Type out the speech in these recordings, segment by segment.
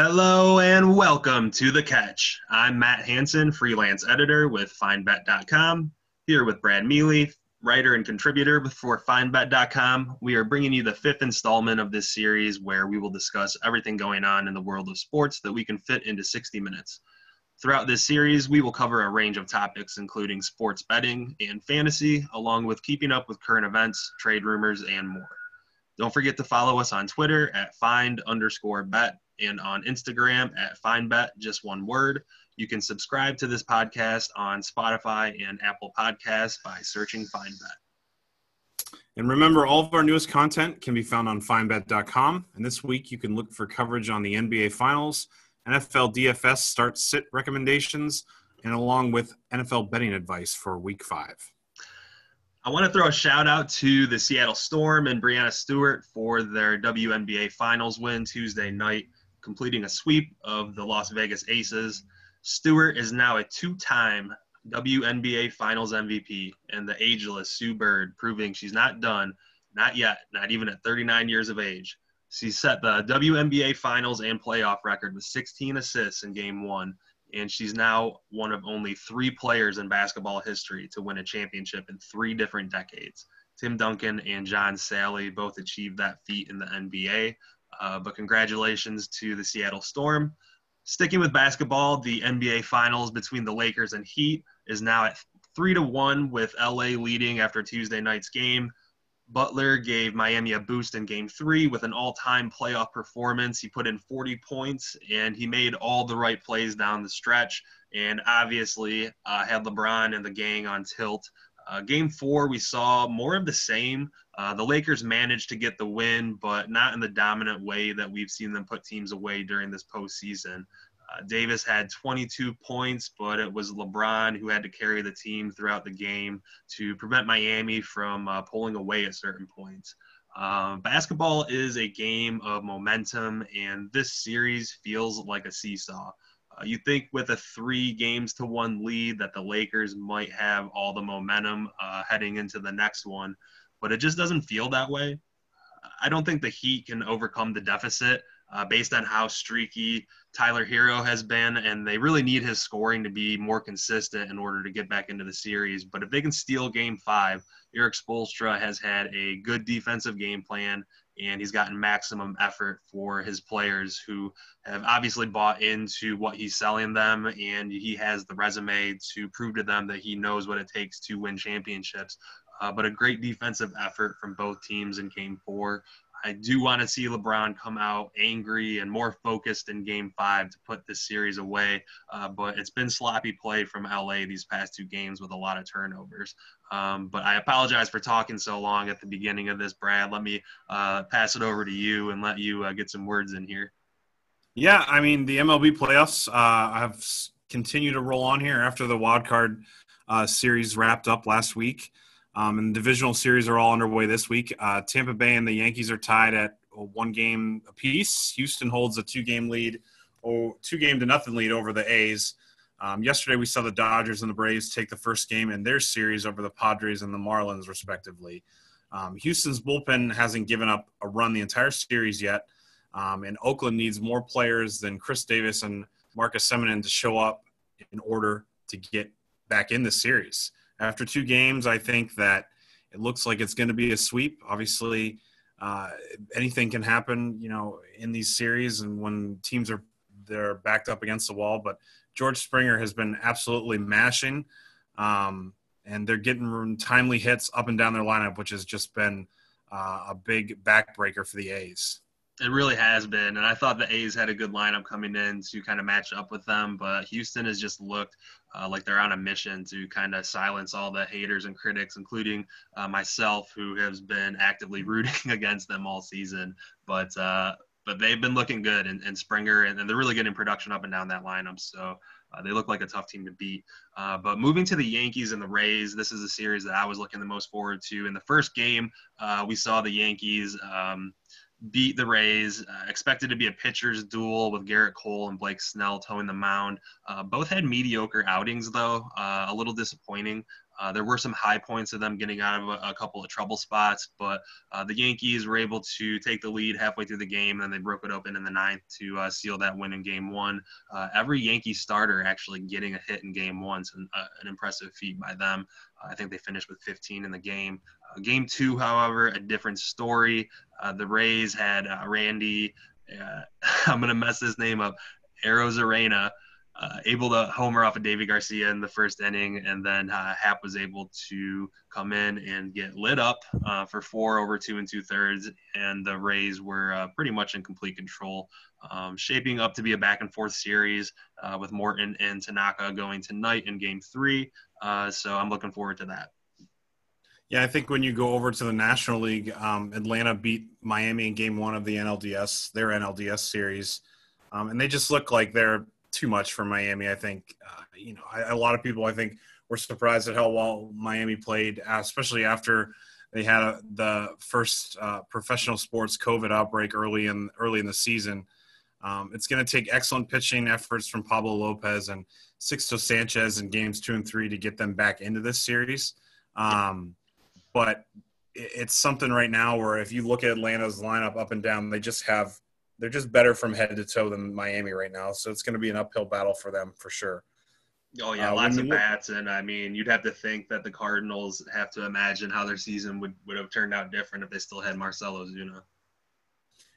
Hello and welcome to The Catch. I'm Matt Hanson, freelance editor with FindBet.com, here with Brad Mealy, writer and contributor for FindBet.com. We are bringing you the fifth installment of this series where we will discuss everything going on in the world of sports that we can fit into 60 minutes. Throughout this series, we will cover a range of topics, including sports betting and fantasy, along with keeping up with current events, trade rumors, and more. Don't forget to follow us on Twitter at find underscore bet and on Instagram at findbet, just one word. You can subscribe to this podcast on Spotify and Apple Podcasts by searching FindBet. And remember, all of our newest content can be found on findbet.com. And this week, you can look for coverage on the NBA Finals NFL DFS start sit recommendations, and along with NFL betting advice for week five. I want to throw a shout out to the Seattle Storm and Breanna Stewart for their WNBA Finals win Tuesday night, completing a sweep of the Las Vegas Aces. Stewart is now a two time WNBA Finals MVP, and the ageless Sue Bird proving she's not done, not yet, not even at 39 years of age. She set the WNBA finals and playoff record with 16 assists in game one, and she's now one of only three players in basketball history to win a championship in three different decades. Tim Duncan and John Salley both achieved that feat in the NBA. Uh, but congratulations to the Seattle Storm. Sticking with basketball, the NBA Finals between the Lakers and Heat is now at three to one, with LA leading after Tuesday night's game. Butler gave Miami a boost in game three with an all time playoff performance. He put in 40 points and he made all the right plays down the stretch and obviously uh, had LeBron and the gang on tilt. Uh, game four, we saw more of the same. Uh, the Lakers managed to get the win, but not in the dominant way that we've seen them put teams away during this postseason. Uh, Davis had 22 points, but it was LeBron who had to carry the team throughout the game to prevent Miami from uh, pulling away at certain points. Uh, basketball is a game of momentum, and this series feels like a seesaw. Uh, you think with a three games to one lead that the Lakers might have all the momentum uh, heading into the next one, but it just doesn't feel that way. I don't think the Heat can overcome the deficit uh, based on how streaky Tyler Herro has been, and they really need his scoring to be more consistent in order to get back into the series. But if they can steal game five, Erik Spoelstra has had a good defensive game plan, and he's gotten maximum effort for his players who have obviously bought into what he's selling them, and he has the resume to prove to them that he knows what it takes to win championships. Uh, but a great defensive effort from both teams in game four. I do want to see LeBron come out angry and more focused in game five to put this series away. Uh, but it's been sloppy play from LA these past two games with a lot of turnovers. Um, but I apologize for talking so long at the beginning of this, Brad. Let me uh, pass it over to you and let you uh, get some words in here. Yeah, I mean, the MLB playoffs uh, have continued to roll on here after the wild card uh, series wrapped up last week. Um, and the divisional series are all underway this week. Uh, Tampa Bay and the Yankees are tied at one game apiece. Houston holds a two game lead, or two game to nothing lead over the A's. Um, yesterday, we saw the Dodgers and the Braves take the first game in their series over the Padres and the Marlins, respectively. Um, Houston's bullpen hasn't given up a run the entire series yet, um, and Oakland needs more players than Khris Davis and Marcus Semien to show up in order to get back in the series after two games, I think that it looks like it's going to be a sweep. Obviously, uh, anything can happen, you know, in these series and when teams are they're backed up against the wall. But George Springer has been absolutely mashing, um, and they're getting timely hits up and down their lineup, which has just been uh, a big backbreaker for the A's. It really has been, and I thought the A's had a good lineup coming in to kind of match up with them, but Houston has just looked uh, like they're on a mission to kind of silence all the haters and critics, including uh, myself, who has been actively rooting against them all season. But uh, but they've been looking good, and, and Springer, and, and, they're really getting production up and down that lineup. So. Uh, they look like a tough team to beat. Uh, but moving to the Yankees and the Rays, this is a series that I was looking the most forward to. In the first game, uh, we saw the Yankees um, beat the Rays. Uh, expected to be a pitcher's duel with Gerrit Cole and Blake Snell towing the mound. Uh, both had mediocre outings, though, uh, a little disappointing. Uh, there were some high points of them getting out of a, a couple of trouble spots, but uh, the Yankees were able to take the lead halfway through the game, and then they broke it open in the ninth to uh, seal that win in Game One. Every Yankee starter actually getting a hit in Game One, so uh, an impressive feat by them. I think they finished with 15 in the game. Uh, game two, however, a different story. the Rays had Randy. I'm gonna mess this name up. Arozarena uh, able to homer off of Deivi Garcia in the first inning, and then uh, Happ was able to come in and get lit up uh, for four over two and two thirds, and the Rays were uh, pretty much in complete control, um, shaping up to be a back and forth series uh, with Morton and Tanaka going tonight in Game Three. Uh, so I'm looking forward to that. Yeah, I think when you go over to the National League, um, Atlanta beat Miami in Game One of the NLDS, their NLDS series, um, and they just look like they're too much for Miami. I think, uh, you know, I, a lot of people I think were surprised at how well Miami played, especially after they had a, the first uh, professional sports COVID outbreak early in early in the season. Um, it's going to take excellent pitching efforts from Pablo Lopez and Sixto Sanchez in games two and three to get them back into this series. Um, but it's something right now where if you look at Atlanta's lineup up and down, they just have they're just better from head to toe than Miami right now. So it's going to be an uphill battle for them for sure. Oh yeah, uh, lots of bats, and I mean, you'd have to think that the Cardinals have to imagine how their season would would have turned out different if they still had Marcell Ozuna.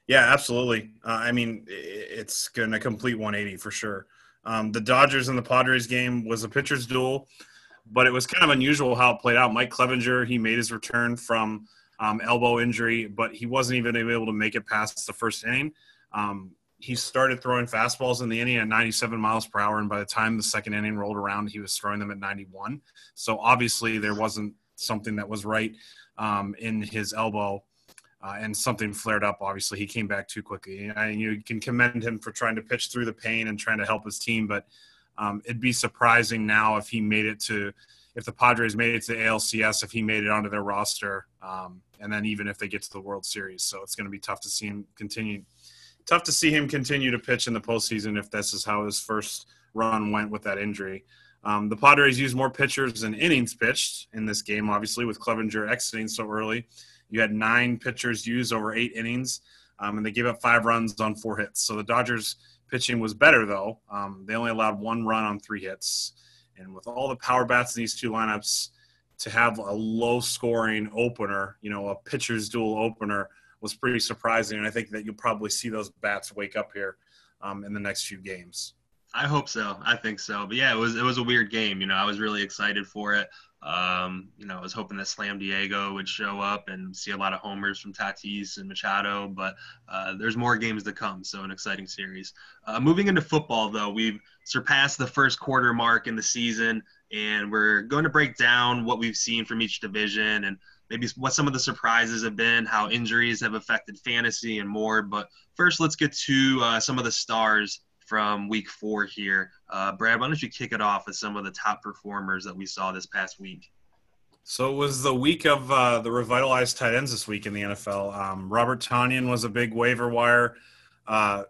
Yeah, absolutely. Uh, I mean, it's going to complete 180 for sure. Um, the Dodgers and the Padres game was a pitcher's duel, but it was kind of unusual how it played out. Mike Clevinger he made his return from um, elbow injury, but he wasn't even able to make it past the first inning. Um, he started throwing fastballs in the inning at 97 miles per hour, and by the time the second inning rolled around, he was throwing them at 91. So obviously, there wasn't something that was right um, in his elbow, uh, and something flared up. Obviously, he came back too quickly. And you can commend him for trying to pitch through the pain and trying to help his team, but um, it'd be surprising now if he made it to, if the Padres made it to the ALCS, if he made it onto their roster, um, and then even if they get to the World Series. So it's going to be tough to see him continue tough to see him continue to pitch in the postseason if this is how his first run went with that injury. Um, the Padres used more pitchers and innings pitched in this game, obviously, with Clevinger exiting so early. You had nine pitchers used over eight innings, um, and they gave up five runs on four hits. So the Dodgers pitching was better, though. Um, they only allowed one run on three hits. And with all the power bats in these two lineups, to have a low scoring opener, you know, a pitcher's duel opener – was pretty surprising. And I think that you'll probably see those bats wake up here um, in the next few games. I hope so. I think so. But yeah, it was it was a weird game. You know, I was really excited for it. Um, you know, I was hoping that Slam Diego would show up and see a lot of homers from Tatis and Machado, but uh, there's more games to come. So an exciting series. Uh, moving into football, though, we've surpassed the first quarter mark in the season, and we're going to break down what we've seen from each division and maybe what some of the surprises have been, how injuries have affected fantasy, and more. But first, let's get to uh, some of the stars from week four here. Uh, Brad, why don't you kick it off with some of the top performers that we saw this past week? So it was the week of uh, the revitalized tight ends this week in the NFL. Um, Robert Tonyan was a big waiver wire uh,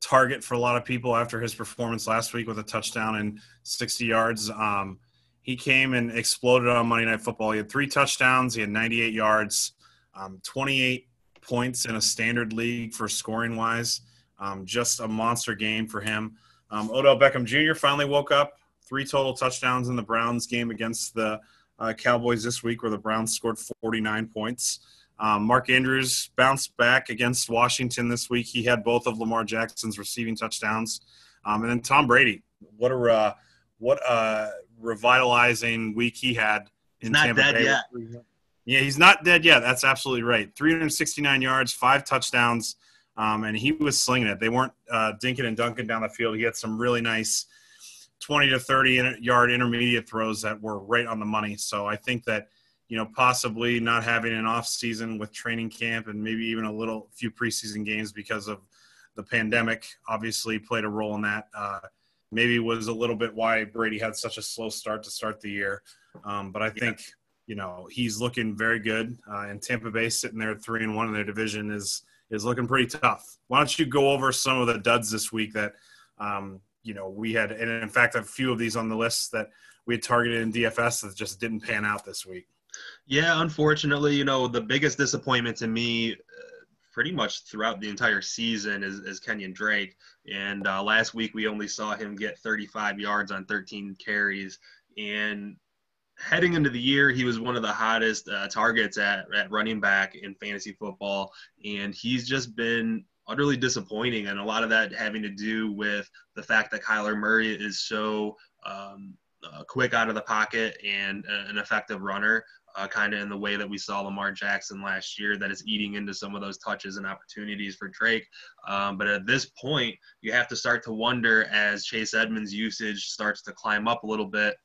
target for a lot of people after his performance last week with a touchdown and 60 yards. Um, he came and exploded on Monday Night Football. He had three touchdowns, he had 98 yards, um, 28 points in a standard league for scoring wise. Um, just a monster game for him. Um, Odell Beckham Jr. finally woke up. Three total touchdowns in the Browns game against the uh, Cowboys this week, where the Browns scored 49 points. Um, Mark Andrews bounced back against Washington this week. He had both of Lamar Jackson's receiving touchdowns. Um, and then Tom Brady, what a uh, what a revitalizing week he had in not Tampa Bay. Yet. Yeah, he's not dead yet. That's absolutely right. 369 yards, five touchdowns, um, and he was slinging it. They weren't uh, dinking and dunking down the field. He had some really nice 20 to 30 yard intermediate throws that were right on the money. So I think that you know possibly not having an off season with training camp and maybe even a little few preseason games because of the pandemic obviously played a role in that. Uh, maybe was a little bit why Brady had such a slow start to start the year. Um, but I think you know he's looking very good, uh, and Tampa Bay sitting there at three and one in their division is is looking pretty tough. Why don't you go over some of the duds this week that um, you know we had, and in fact, a few of these on the list that we had targeted in DFS that just didn't pan out this week. Yeah, unfortunately, you know, the biggest disappointment to me uh, pretty much throughout the entire season is, is Kenyon Drake. And uh, last week we only saw him get 35 yards on 13 carries. And heading into the year, he was one of the hottest uh, targets at, at running back in fantasy football. And he's just been utterly disappointing. And a lot of that having to do with the fact that Kyler Murray is so um, uh, quick out of the pocket and uh, an effective runner uh, kind of in the way that we saw Lamar Jackson last year, that is eating into some of those touches and opportunities for Drake. Um, but at this point, you have to start to wonder as Chase Edmonds' usage starts to climb up a little bit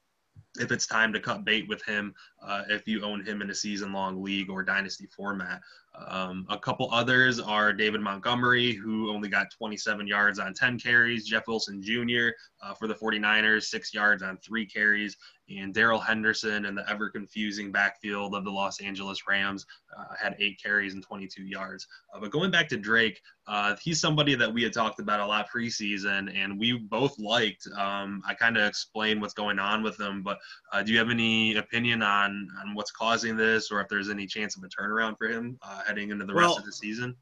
if it's time to cut bait with him uh, if you own him in a season long league or dynasty format. Um, a couple others are David Montgomery, who only got 27 yards on 10 carries, Jeff Wilson Jr. Uh, for the 49ers, six yards on three carries, and Darrell Henderson in the ever confusing backfield of the Los Angeles Rams uh, had eight carries and 22 yards. Uh, but going back to Drake, uh, he's somebody that we had talked about a lot preseason, and we both liked. Um, I kind of explained what's going on with him, but uh, do you have any opinion on on what's causing this, or if there's any chance of a turnaround for him uh, heading into the well, rest of the season?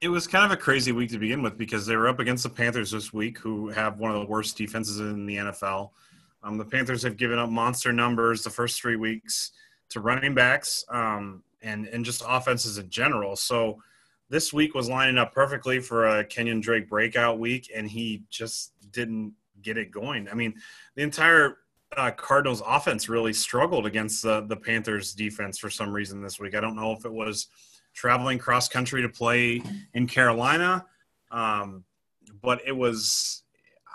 It was kind of a crazy week to begin with because they were up against the Panthers this week, who have one of the worst defenses in the NFL. Um, the Panthers have given up monster numbers the first three weeks to running backs um, and and just offenses in general. So this week was lining up perfectly for a Kenyon Drake breakout week, and he just didn't get it going. I mean, the entire uh, Cardinals offense really struggled against the the Panthers defense for some reason this week. I don't know if it was traveling cross country to play in Carolina, um, but it was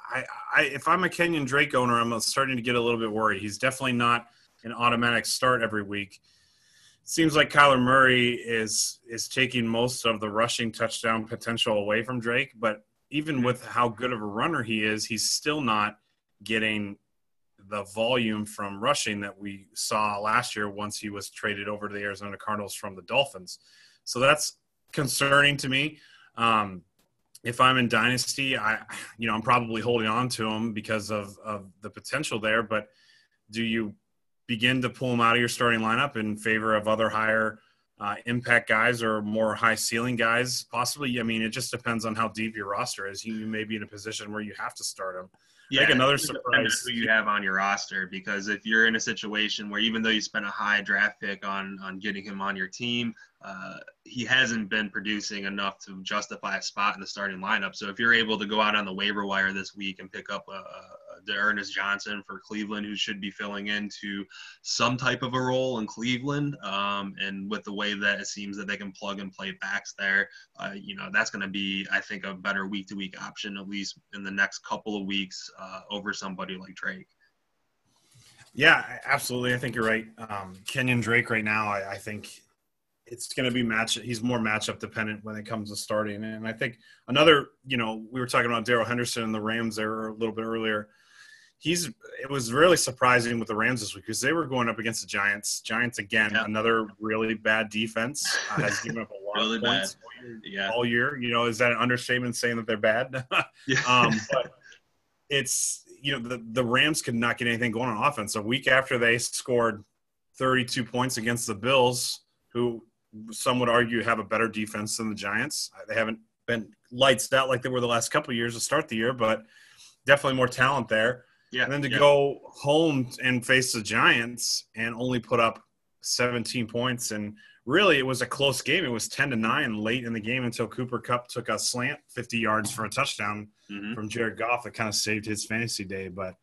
I, I, if I'm a Kenyon Drake owner, I'm starting to get a little bit worried. He's definitely not an automatic start every week. Seems like Kyler Murray is is taking most of the rushing touchdown potential away from Drake, but even with how good of a runner he is, he's still not getting the volume from rushing that we saw last year once he was traded over to the Arizona Cardinals from the Dolphins. So that's concerning to me. Um, if I'm in dynasty, I you know I'm probably holding on to him because of of the potential there. But do you begin to pull him out of your starting lineup in favor of other higher uh, impact guys or more high ceiling guys? Possibly. I mean, it just depends on how deep your roster is. You may be in a position where you have to start him. Yeah, like another surprise who you have on your roster because if you're in a situation where even though you spent a high draft pick on on getting him on your team, uh, he hasn't been producing enough to justify a spot in the starting lineup. So if you're able to go out on the waiver wire this week and pick up a, a Ernest Johnson for Cleveland, who should be filling into some type of a role in Cleveland, um, and with the way that it seems that they can plug and play backs there, uh, you know that's going to be, I think, a better week to week option at least in the next couple of weeks uh, over somebody like Drake. Yeah, absolutely. I think you're right. Um, Kenyon Drake right now, I, I think it's going to be match. He's more matchup dependent when it comes to starting. And I think another, you know, we were talking about Darrell Henderson and the Rams there a little bit earlier. He's it was really surprising with the Rams this week because they were going up against the Giants. Giants again, yeah. another really bad defense uh, has given up a lot really of points all year, yeah. all year. You know, is that an understatement saying that they're bad? yeah. um, but it's you know the the Rams could not get anything going on offense. A week after they scored 32 points against the Bills, who some would argue have a better defense than the Giants. They haven't been lights out like they were the last couple years to start the year, but definitely more talent there. Yeah. And then to yeah. go home and face the Giants and only put up 17 points and really it was a close game. It was 10 to 9 late in the game until Cooper Kupp took a slant 50 yards for a touchdown mm-hmm. from Jared Goff that kind of saved his fantasy day, but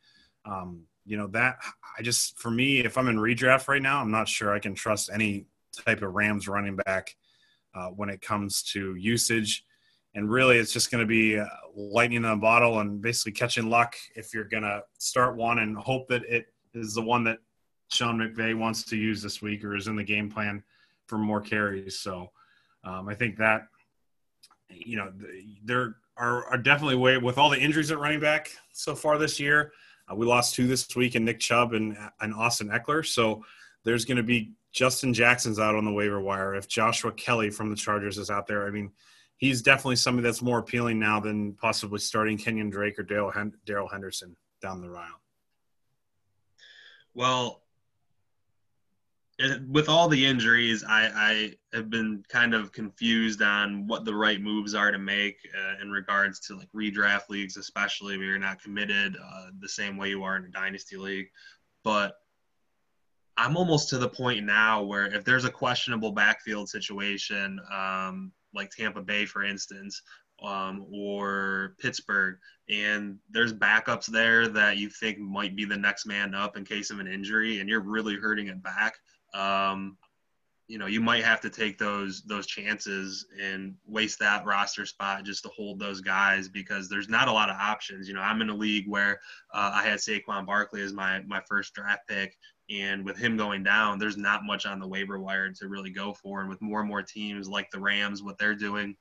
um, you know that I just for me if I'm in redraft right now, I'm not sure I can trust any type of Rams running back uh, when it comes to usage. And really, it's just going to be uh, lightning in a bottle and basically catching luck if you're going to start one and hope that it is the one that Sean McVay wants to use this week or is in the game plan for more carries. So um, I think that, you know, there are, are, definitely way with all the injuries at running back so far this year. Uh, we lost two this week in Nick Chubb and, and Austin Ekeler. So there's going to be Justin Jackson's out on the waiver wire. If Joshua Kelley from the Chargers is out there, I mean, he's definitely somebody that's more appealing now than possibly starting Kenyon Drake or Darrell Henderson down the aisle. Well, it, with all the injuries, I, I, have been kind of confused on what the right moves are to make uh, in regards to like redraft leagues, especially where you're not committed uh, the same way you are in a dynasty league. But I'm almost to the point now where if there's a questionable backfield situation, um, like Tampa Bay, for instance, um, or Pittsburgh, and there's backups there that you think might be the next man up in case of an injury, and you're really hurting it back. Um, you know, you might have to take those those chances and waste that roster spot just to hold those guys because there's not a lot of options. You know, I'm in a league where uh, I had Saquon Barkley as my my first draft pick, and with him going down, there's not much on the waiver wire to really go for. And with more and more teams like the Rams, what they're doing,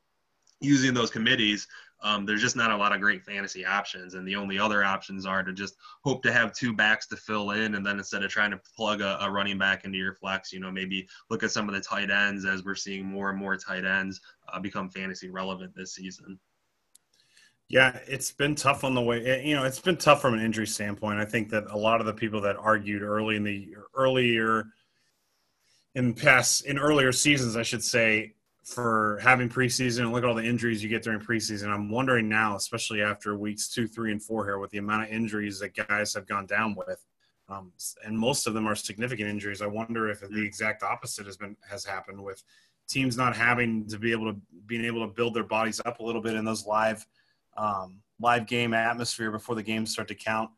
using those committees, um, there's just not a lot of great fantasy options. And the only other options are to just hope to have two backs to fill in. And then instead of trying to plug a, a, running back into your flex, you know, maybe look at some of the tight ends as we're seeing more and more tight ends uh, become fantasy relevant this season. Yeah, it's been tough on the way. Eh, you know, it's been tough from an injury standpoint. I think that a lot of the people that argued early in the earlier in past in earlier seasons, I should say, for having preseason and look at all the injuries you get during preseason. I'm wondering now, especially after weeks two, three, and four here, with the amount of injuries that guys have gone down with, um, and most of them are significant injuries. I wonder if the exact opposite has been has happened with teams not having to be able to being able to build their bodies up a little bit in those live um, live game atmosphere before the games start to count.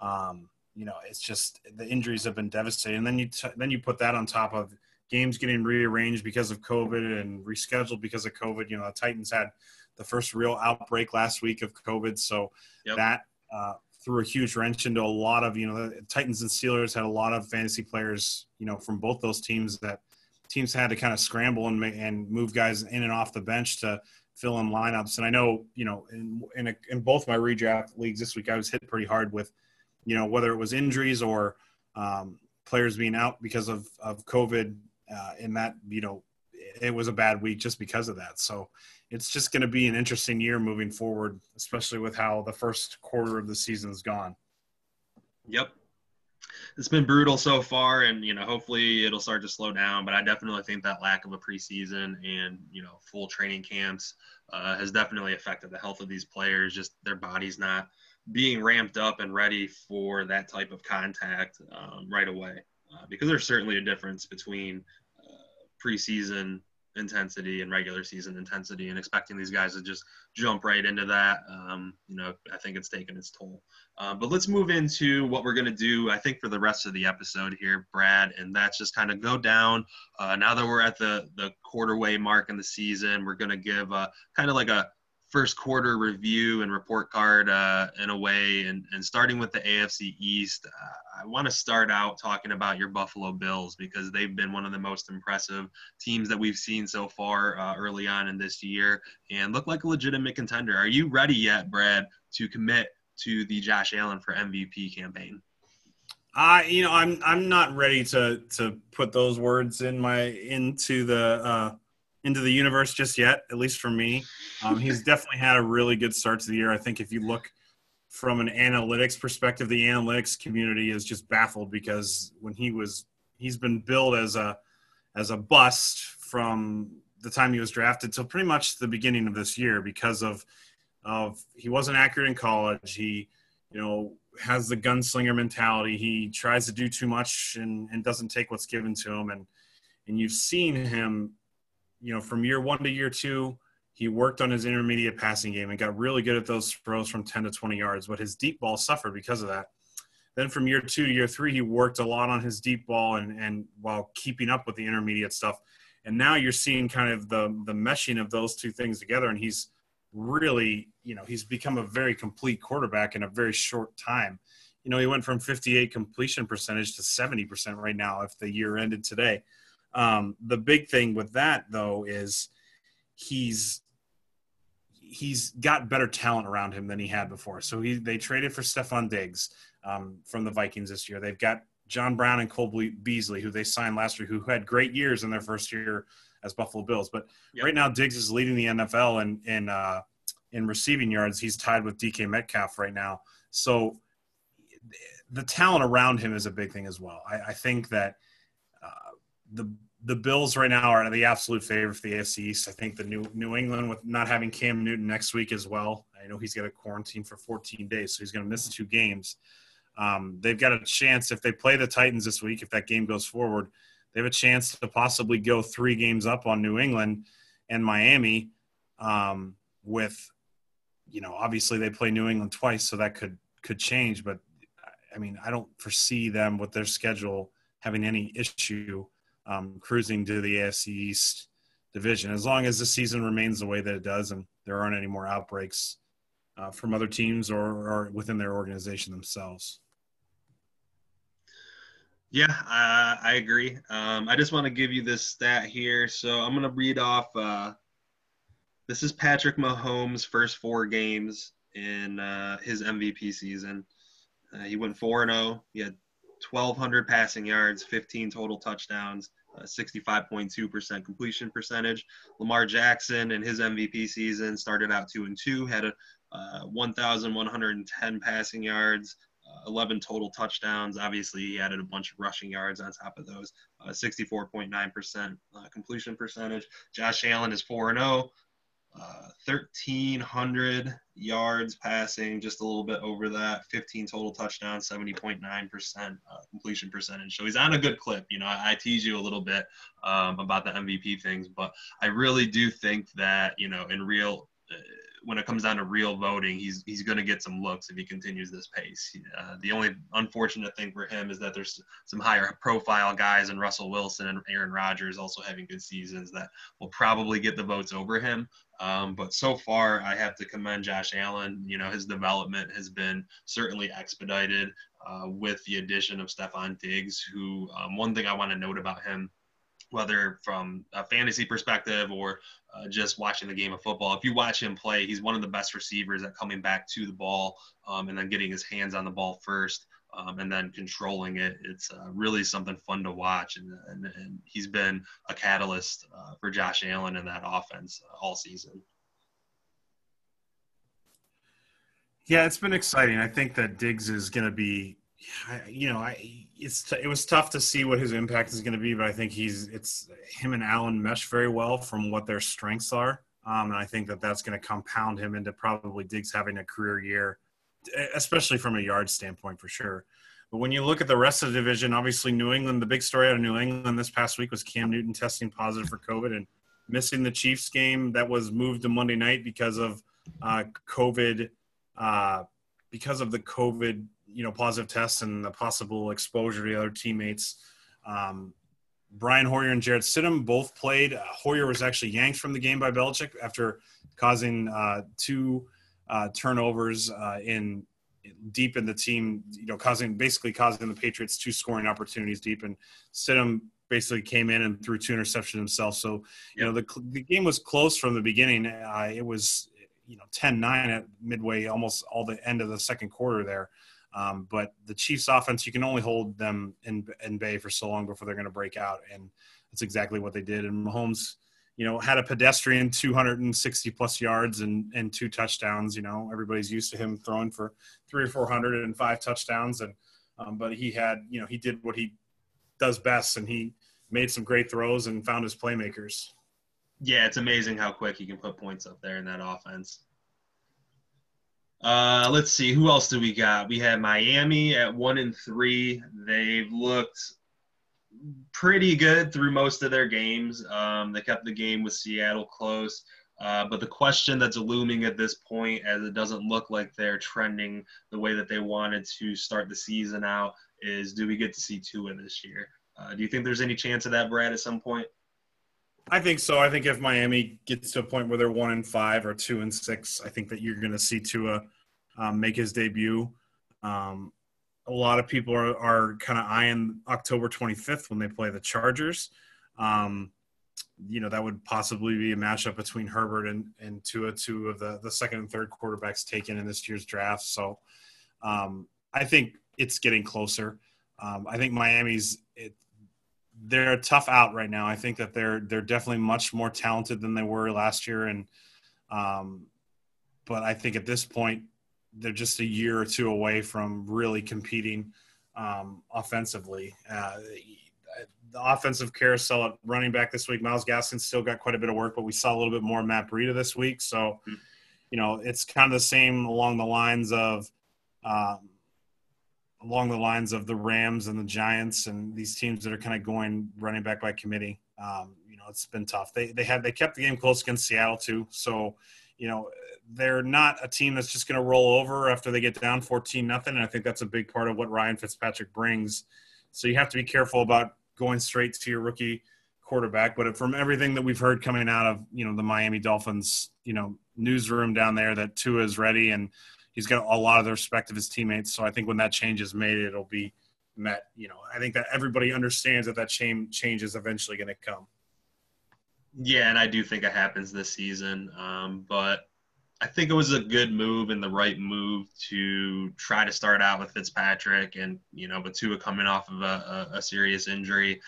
Um, you know, it's just the injuries have been devastating. And then you t- then you put that on top of games getting rearranged because of COVID and rescheduled because of COVID. You know, the Titans had the first real outbreak last week of COVID, so yep. that uh, threw a huge wrench into a lot of you know the Titans and Steelers had a lot of fantasy players you know from both those teams that teams had to kind of scramble and and move guys in and off the bench to fill in lineups. And I know, you know, in in, a, in, both my redraft leagues this week, I was hit pretty hard with, you know, whether it was injuries or um, players being out because of of COVID. Uh, in that, you know, it was a bad week just because of that. So it's just going to be an interesting year moving forward, especially with how the first quarter of the season has gone. Yep, it's been brutal so far, and you know, hopefully it'll start to slow down. But I definitely think that lack of a preseason and you know full training camps uh, has definitely affected the health of these players. Just their bodies not being ramped up and ready for that type of contact um, right away, uh, because there's certainly a difference between uh, preseason intensity and regular season intensity and expecting these guys to just jump right into that um, you know i think it's taken its toll. Uh, but let's move into what we're going to do i think for the rest of the episode here brad and that's just kind of go down uh, now that we're at the the quarter way mark in the season we're going to give uh, kind of like a first quarter review and report card uh, in a way. And, and starting with the AFC East, uh, I want to start out talking about your Buffalo Bills because they've been one of the most impressive teams that we've seen so far uh, early on in this year and look like a legitimate contender. Are you ready yet, Brad, to commit to the Josh Allen for MVP campaign? I, you know, I'm I'm not ready to to put those words in my into the uh, into the universe just yet, at least for me. Um, he's definitely had a really good start to the year. I think if you look from an analytics perspective, the analytics community is just baffled because when he was, he's been billed as a as a bust from the time he was drafted till pretty much the beginning of this year because of of he wasn't accurate in college. He, you know, has the gunslinger mentality. He tries to do too much and, and doesn't take what's given to him. And and you've seen him you know, from year one to year two, he worked on his intermediate passing game and got really good at those throws from 10 to 20 yards, but his deep ball suffered because of that. Then from year two to year three, he worked a lot on his deep ball and, and while keeping up with the intermediate stuff. And now you're seeing kind of the the meshing of those two things together. And he's really, you know, he's become a very complete quarterback in a very short time. You know, he went from 58 completion percentage to 70% right now if the year ended today. Um, the big thing with that though is he's he's got better talent around him than he had before. So he they traded for Stefon Diggs um, from the Vikings this year. They've got John Brown and Cole Beasley, who they signed last year, who had great years in their first year as Buffalo Bills. But yep. right now, Diggs is leading the NFL in in uh, in receiving yards. He's tied with DK Metcalf right now. So the talent around him is a big thing as well. I, I think that uh, the the Bills right now are the absolute favorite for the AFC East. I think the New New England with not having Cam Newton next week as well. I know he's got a quarantine for 14 days, so he's going to miss two games. Um, they've got a chance if they play the Titans this week. If that game goes forward, they have a chance to possibly go three games up on New England and Miami. Um, with, you know, obviously they play New England twice, so that could could change. But I mean, I don't foresee them with their schedule having any issue um, cruising to the AFC East division as long as the season remains the way that it does and there aren't any more outbreaks uh, from other teams or, or, within their organization themselves. Yeah, uh, I agree. Um, I just want to give you this stat here. So I'm going to read off. Uh, this is Patrick Mahomes' first four games in uh, his MVP season. Uh, he went 4 0. He had 1,200 passing yards, 15 total touchdowns, 65.2% completion percentage. Lamar Jackson in his MVP season started out 2 and 2, had a uh, 1,110 passing yards, uh, 11 total touchdowns. Obviously, he added a bunch of rushing yards on top of those. 64.9% uh, uh, completion percentage. Josh Allen is 4 0, uh, 1,300 yards passing, just a little bit over that. 15 total touchdowns, 70.9% uh, completion percentage. So he's on a good clip. You know, I, I tease you a little bit um, about the MVP things, but I really do think that, you know, in real. Uh, when it comes down to real voting, he's he's going to get some looks if he continues this pace. Uh, the only unfortunate thing for him is that there's some higher profile guys and Russell Wilson and Aaron Rodgers also having good seasons that will probably get the votes over him. Um, but so far, I have to commend Josh Allen. You know, his development has been certainly expedited uh, with the addition of Stefon Diggs, who um, one thing I want to note about him, whether from a fantasy perspective or uh, just watching the game of football, if you watch him play, he's one of the best receivers at coming back to the ball um, and then getting his hands on the ball first um, and then controlling it. It's uh, really something fun to watch, and, and, and he's been a catalyst uh, for Josh Allen in that offense uh, all season. Yeah, it's been exciting. I think that Diggs is going to be, you know, I it's t- it was tough to see what his impact is going to be, but I think he's it's him and Allen mesh very well from what their strengths are, um, and I think that that's going to compound him into probably Diggs having a career year especially from a yard standpoint for sure. But when you look at the rest of the division, obviously New England, the big story out of New England this past week was Cam Newton testing positive for COVID and missing the Chiefs game that was moved to Monday night because of uh, COVID, uh, because of the COVID, you know, positive tests and the possible exposure to other teammates. Um, Brian Hoyer and Jarrett Stidham both played. Uh, Hoyer was actually yanked from the game by Belichick after causing uh, two uh, turnovers uh, in deep in the team, you know, causing basically causing the Patriots two scoring opportunities deep. And Stidham basically came in and threw two interceptions himself. So, you know, the, the game was close from the beginning. Uh, it was, you know, 10 9 at midway, almost all the end of the second quarter there. Um, but the Chiefs offense, you can only hold them in, in bay for so long before they're going to break out. And that's exactly what they did. And Mahomes, you know, had a pedestrian 260 plus yards and, and two touchdowns. You know, everybody's used to him throwing for three or 400 and five touchdowns. And, um, but he had, you know, he did what he does best and he made some great throws and found his playmakers. Yeah, it's amazing how quick he can put points up there in that offense. Uh, let's see, who else do we got? We had Miami at one and three. They've looked pretty good through most of their games. Um, they kept the game with Seattle close. Uh, but the question that's looming at this point, as it doesn't look like they're trending the way that they wanted to start the season out, is do we get to see Tua this year? Uh, do you think there's any chance of that, Brad, at some point? I think so. I think if Miami gets to a point where they're one and five or two and six, I think that you're going to see Tua um, make his debut. Um, a lot of people are, are kind of eyeing October 25th when they play the Chargers. Um, you know, that would possibly be a matchup between Herbert and, and Tua, two of the, the second and third quarterbacks taken in this year's draft. So um, I think it's getting closer. Um, I think Miami's it, they're a tough out right now. I think that they're they're definitely much more talented than they were last year, and um, but I think at this point they're just a year or two away from really competing um, offensively. Uh, the offensive carousel at running back this week, Myles Gaskin still got quite a bit of work, but we saw a little bit more Matt Breida this week. So, hmm. you know, it's kind of the same along the lines of um, along the lines of the Rams and the Giants and these teams that are kind of going running back by committee. Um, you know, it's been tough. They they had they kept the game close against Seattle too. So, you know, they're not a team that's just going to roll over after they get down 14 nothing. And I think that's a big part of what Ryan Fitzpatrick brings. So you have to be careful about going straight to your rookie quarterback. But from everything that we've heard coming out of you know the Miami Dolphins, you know newsroom down there, that Tua is ready and he's got a lot of the respect of his teammates. So I think when that change is made, it'll be met. You know, I think that everybody understands that that change change is eventually going to come. Yeah, and I do think it happens this season. Um, but I think it was a good move and the right move to try to start out with Fitzpatrick and you know, with Tua coming off of a, a, a serious injury,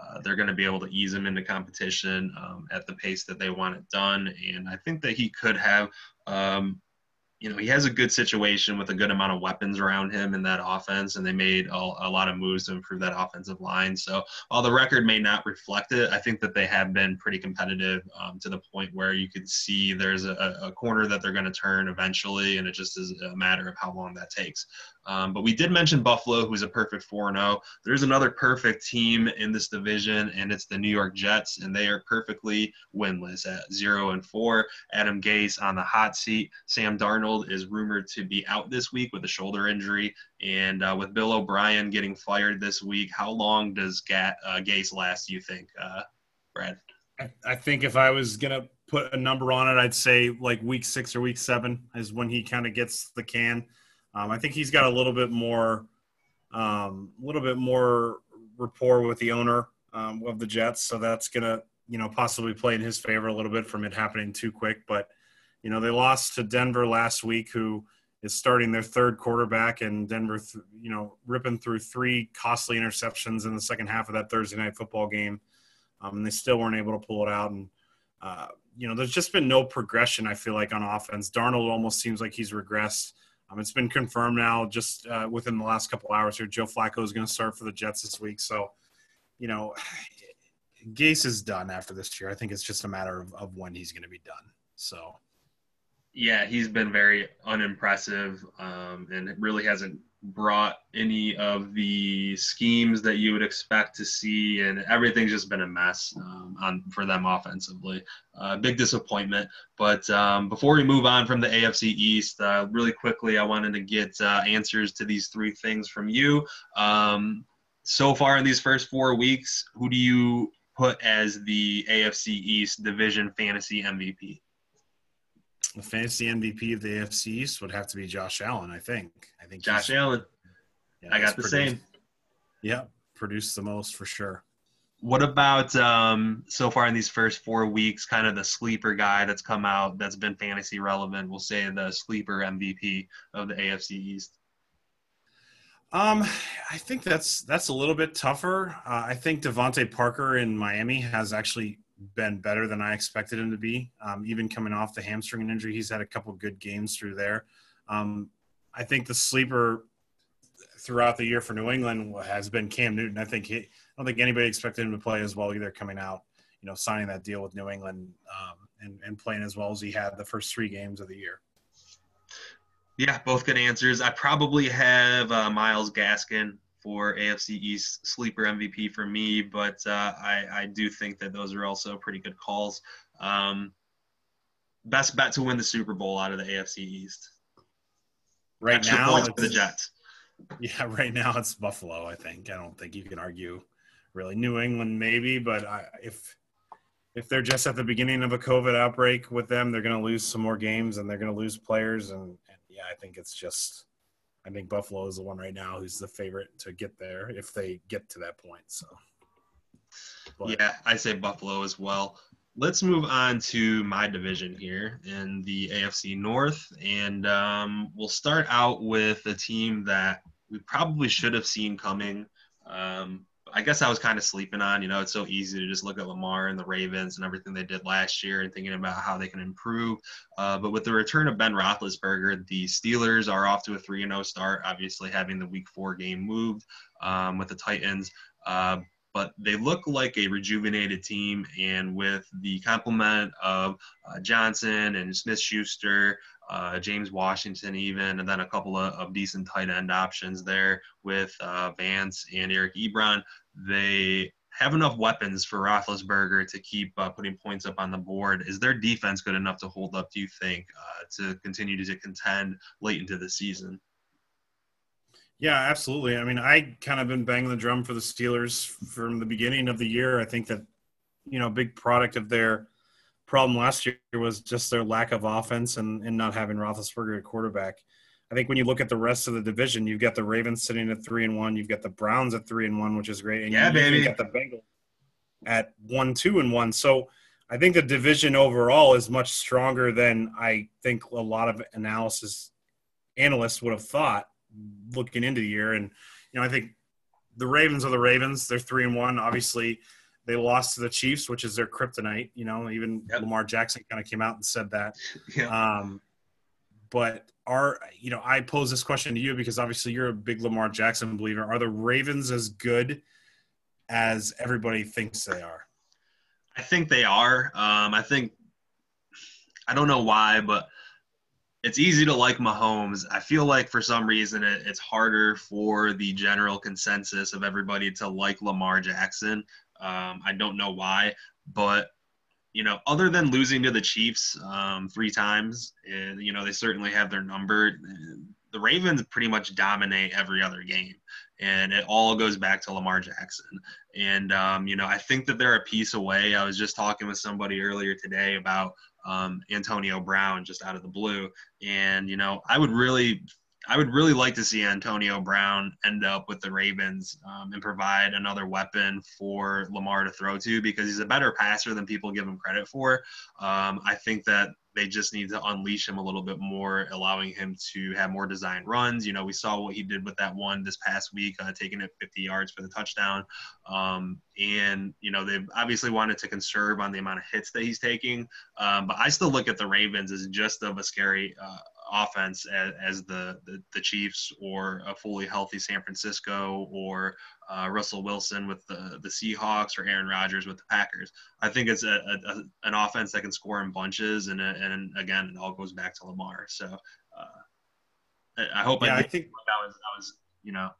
uh, they're going to be able to ease him into competition um, at the pace that they want it done. And I think that he could have um, you know, he has a good situation with a good amount of weapons around him in that offense, and they made a, a, lot of moves to improve that offensive line. So while the record may not reflect it, I think that they have been pretty competitive um, to the point where you could see there's a, a corner that they're going to turn eventually, and it just is a matter of how long that takes. Um, but we did mention Buffalo, who's a perfect 4 0. There's another perfect team in this division, and it's the New York Jets, and they are perfectly winless at 0 and 4. Adam Gase on the hot seat. Sam Darnold is rumored to be out this week with a shoulder injury. And uh, with Bill O'Brien getting fired this week, how long does Ga- uh, Gase last, you think, uh, Brad? I, think if I was to put a number on it, I'd say like week six or week seven is when he kind of gets the can. Um, I think he's got a little bit more, um, a little bit more rapport with the owner um, of the Jets, so that's gonna, you know, possibly play in his favor a little bit from it happening too quick. But you know, they lost to Denver last week, who is starting their third quarterback, and Denver, th- you know, ripping through three costly interceptions in the second half of that Thursday night football game. Um, and they still weren't able to pull it out. And uh, you know, there's just been no progression. I feel like on offense, Darnold almost seems like he's regressed. Um, it's been confirmed now just uh, within the last couple hours here. Joe Flacco is going to start for the Jets this week. So, you know, Gase is done after this year. I think it's just a matter of, of when he's going to be done. So, yeah, he's been very unimpressive um, and really hasn't brought any of the schemes that you would expect to see, and everything's just been a mess um, on for them offensively. Uh, big disappointment. But um, before we move on from the AFC East, uh, really quickly, I wanted to get uh, answers to these three things from you. Um, so far in these first four weeks, who do you put as the AFC East division fantasy MVP? The fantasy MVP of the AFC East would have to be Josh Allen. I think. I think Josh Allen. Yeah, I got the produced, same. Yeah, produced the most for sure. What about um, so far in these first four weeks? Kind of the sleeper guy that's come out that's been fantasy relevant. We'll say the sleeper MVP of the AFC East. Um, I think that's that's a little bit tougher. Uh, I think DeVante Parker in Miami has actually been better than I expected him to be. Um, even coming off the hamstring injury, he's had a couple good games through there. Um, I think the sleeper throughout the year for New England has been Cam Newton. I think he, I don't think anybody expected him to play as well either coming out, you know, signing that deal with New England um, and, and playing as well as he had the first three games of the year. Yeah, both good answers. I probably have uh, Myles Gaskin for AFC East sleeper MVP for me, but uh, I, I, do think that those are also pretty good calls. Um, best bet to win the Super Bowl out of the AFC East. Right Extra now, for the Jets. Yeah, right now it's Buffalo. I think. I don't think you can argue. Really, New England maybe, but I, if if they're just at the beginning of a COVID outbreak with them, they're going to lose some more games and they're going to lose players. And, and yeah, I think it's just I think Buffalo is the one right now who's the favorite to get there if they get to that point. So, but. yeah, I say Buffalo as well. Let's move on to my division here in the AFC North, and um, we'll start out with a team that we probably should have seen coming, um, I guess I was kind of sleeping on. You know, it's so easy to just look at Lamar and the Ravens and everything they did last year and thinking about how they can improve. Uh, but with the return of Ben Roethlisberger, the Steelers are off to a 3 0 start, obviously having the week four game moved um, with the Titans. Uh, but they look like a rejuvenated team. And with the complement of uh, Johnson and Smith Schuster, uh, James Washington, even, and then a couple of, of decent tight end options there with uh, Vance and Eric Ebron. They have enough weapons for Roethlisberger to keep uh, putting points up on the board. Is their defense good enough to hold up, do you think, uh, to continue to contend late into the season? Yeah, absolutely. I mean, I kind of been banging the drum for the Steelers from the beginning of the year. I think that, you know, big product of their – problem last year was just their lack of offense and, and not having Roethlisberger at quarterback. I think when you look at the rest of the division, you've got the Ravens sitting at three and one, you've got the Browns at three and one, which is great, and yeah, you baby. got the Bengals at one, two and one. So I think the division overall is much stronger than I think a lot of analysis analysts would have thought looking into the year. And you know, I think the Ravens are the Ravens. They're three and one. Obviously, they lost to the Chiefs, which is their kryptonite. You know, even yep. Lamar Jackson kind of came out and said that. Yeah. Um, but are you know, I pose this question to you because obviously you're a big Lamar Jackson believer. Are the Ravens as good as everybody thinks they are? I think they are. Um, I think I don't know why, but it's easy to like Mahomes. I feel like for some reason it, it's harder for the general consensus of everybody to like Lamar Jackson. Um, I don't know why, but you know, other than losing to the Chiefs um, three times, and, you know, they certainly have their number. The Ravens pretty much dominate every other game, and it all goes back to Lamar Jackson. And um, you know, I think that they're a piece away. I was just talking with somebody earlier today about um, Antonio Brown just out of the blue, and you know, I would really I would really like to see Antonio Brown end up with the Ravens um, and provide another weapon for Lamar to throw to because he's a better passer than people give him credit for. Um, I think that they just need to unleash him a little bit more, allowing him to have more design runs. You know, we saw what he did with that one this past week, uh, taking it 50 yards for the touchdown. Um, and, you know, they've obviously wanted to conserve on the amount of hits that he's taking. Um, but I still look at the Ravens as just of a scary uh, offense as, as the, the, the Chiefs or a fully healthy San Francisco or uh, Russell Wilson with the the Seahawks or Aaron Rodgers with the Packers. I think it's a, a, a an offense that can score in bunches, and and again, it all goes back to Lamar. So uh, I hope yeah, I, I think I was I was you know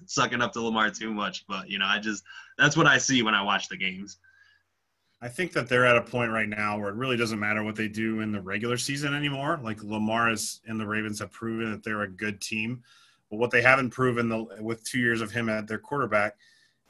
sucking up to Lamar too much, but you know I just that's what I see when I watch the games. I think that they're at a point right now where it really doesn't matter what they do in the regular season anymore. Like Lamar is, and the Ravens have proven that they're a good team. But what they haven't proven the, with two years of him at their quarterback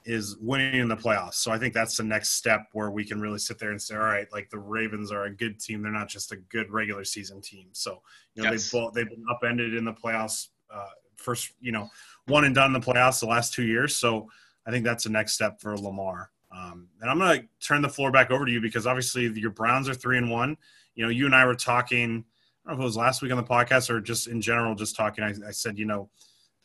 is winning in the playoffs. So I think that's the next step where we can really sit there and say, all right, like the Ravens are a good team. They're not just a good regular season team. So you know yes. they've they've been upended in the playoffs. Uh, first, you know, one and done in the playoffs the last two years. So I think that's the next step for Lamar. Um, and I'm going to turn the floor back over to you because obviously your Browns are three and one. You know, you and I were talking. I don't know if it was last week on the podcast or just in general, just talking. I, I said, you know,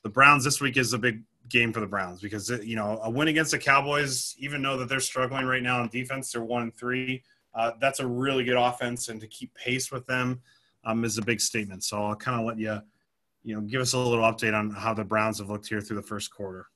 the Browns this week is a big game for the Browns because you know a win against the Cowboys, even though that they're struggling right now on defense, they're one and three. Uh, that's a really good offense, and to keep pace with them um, is a big statement. So I'll kind of let you, you know, give us a little update on how the Browns have looked here through the first quarter.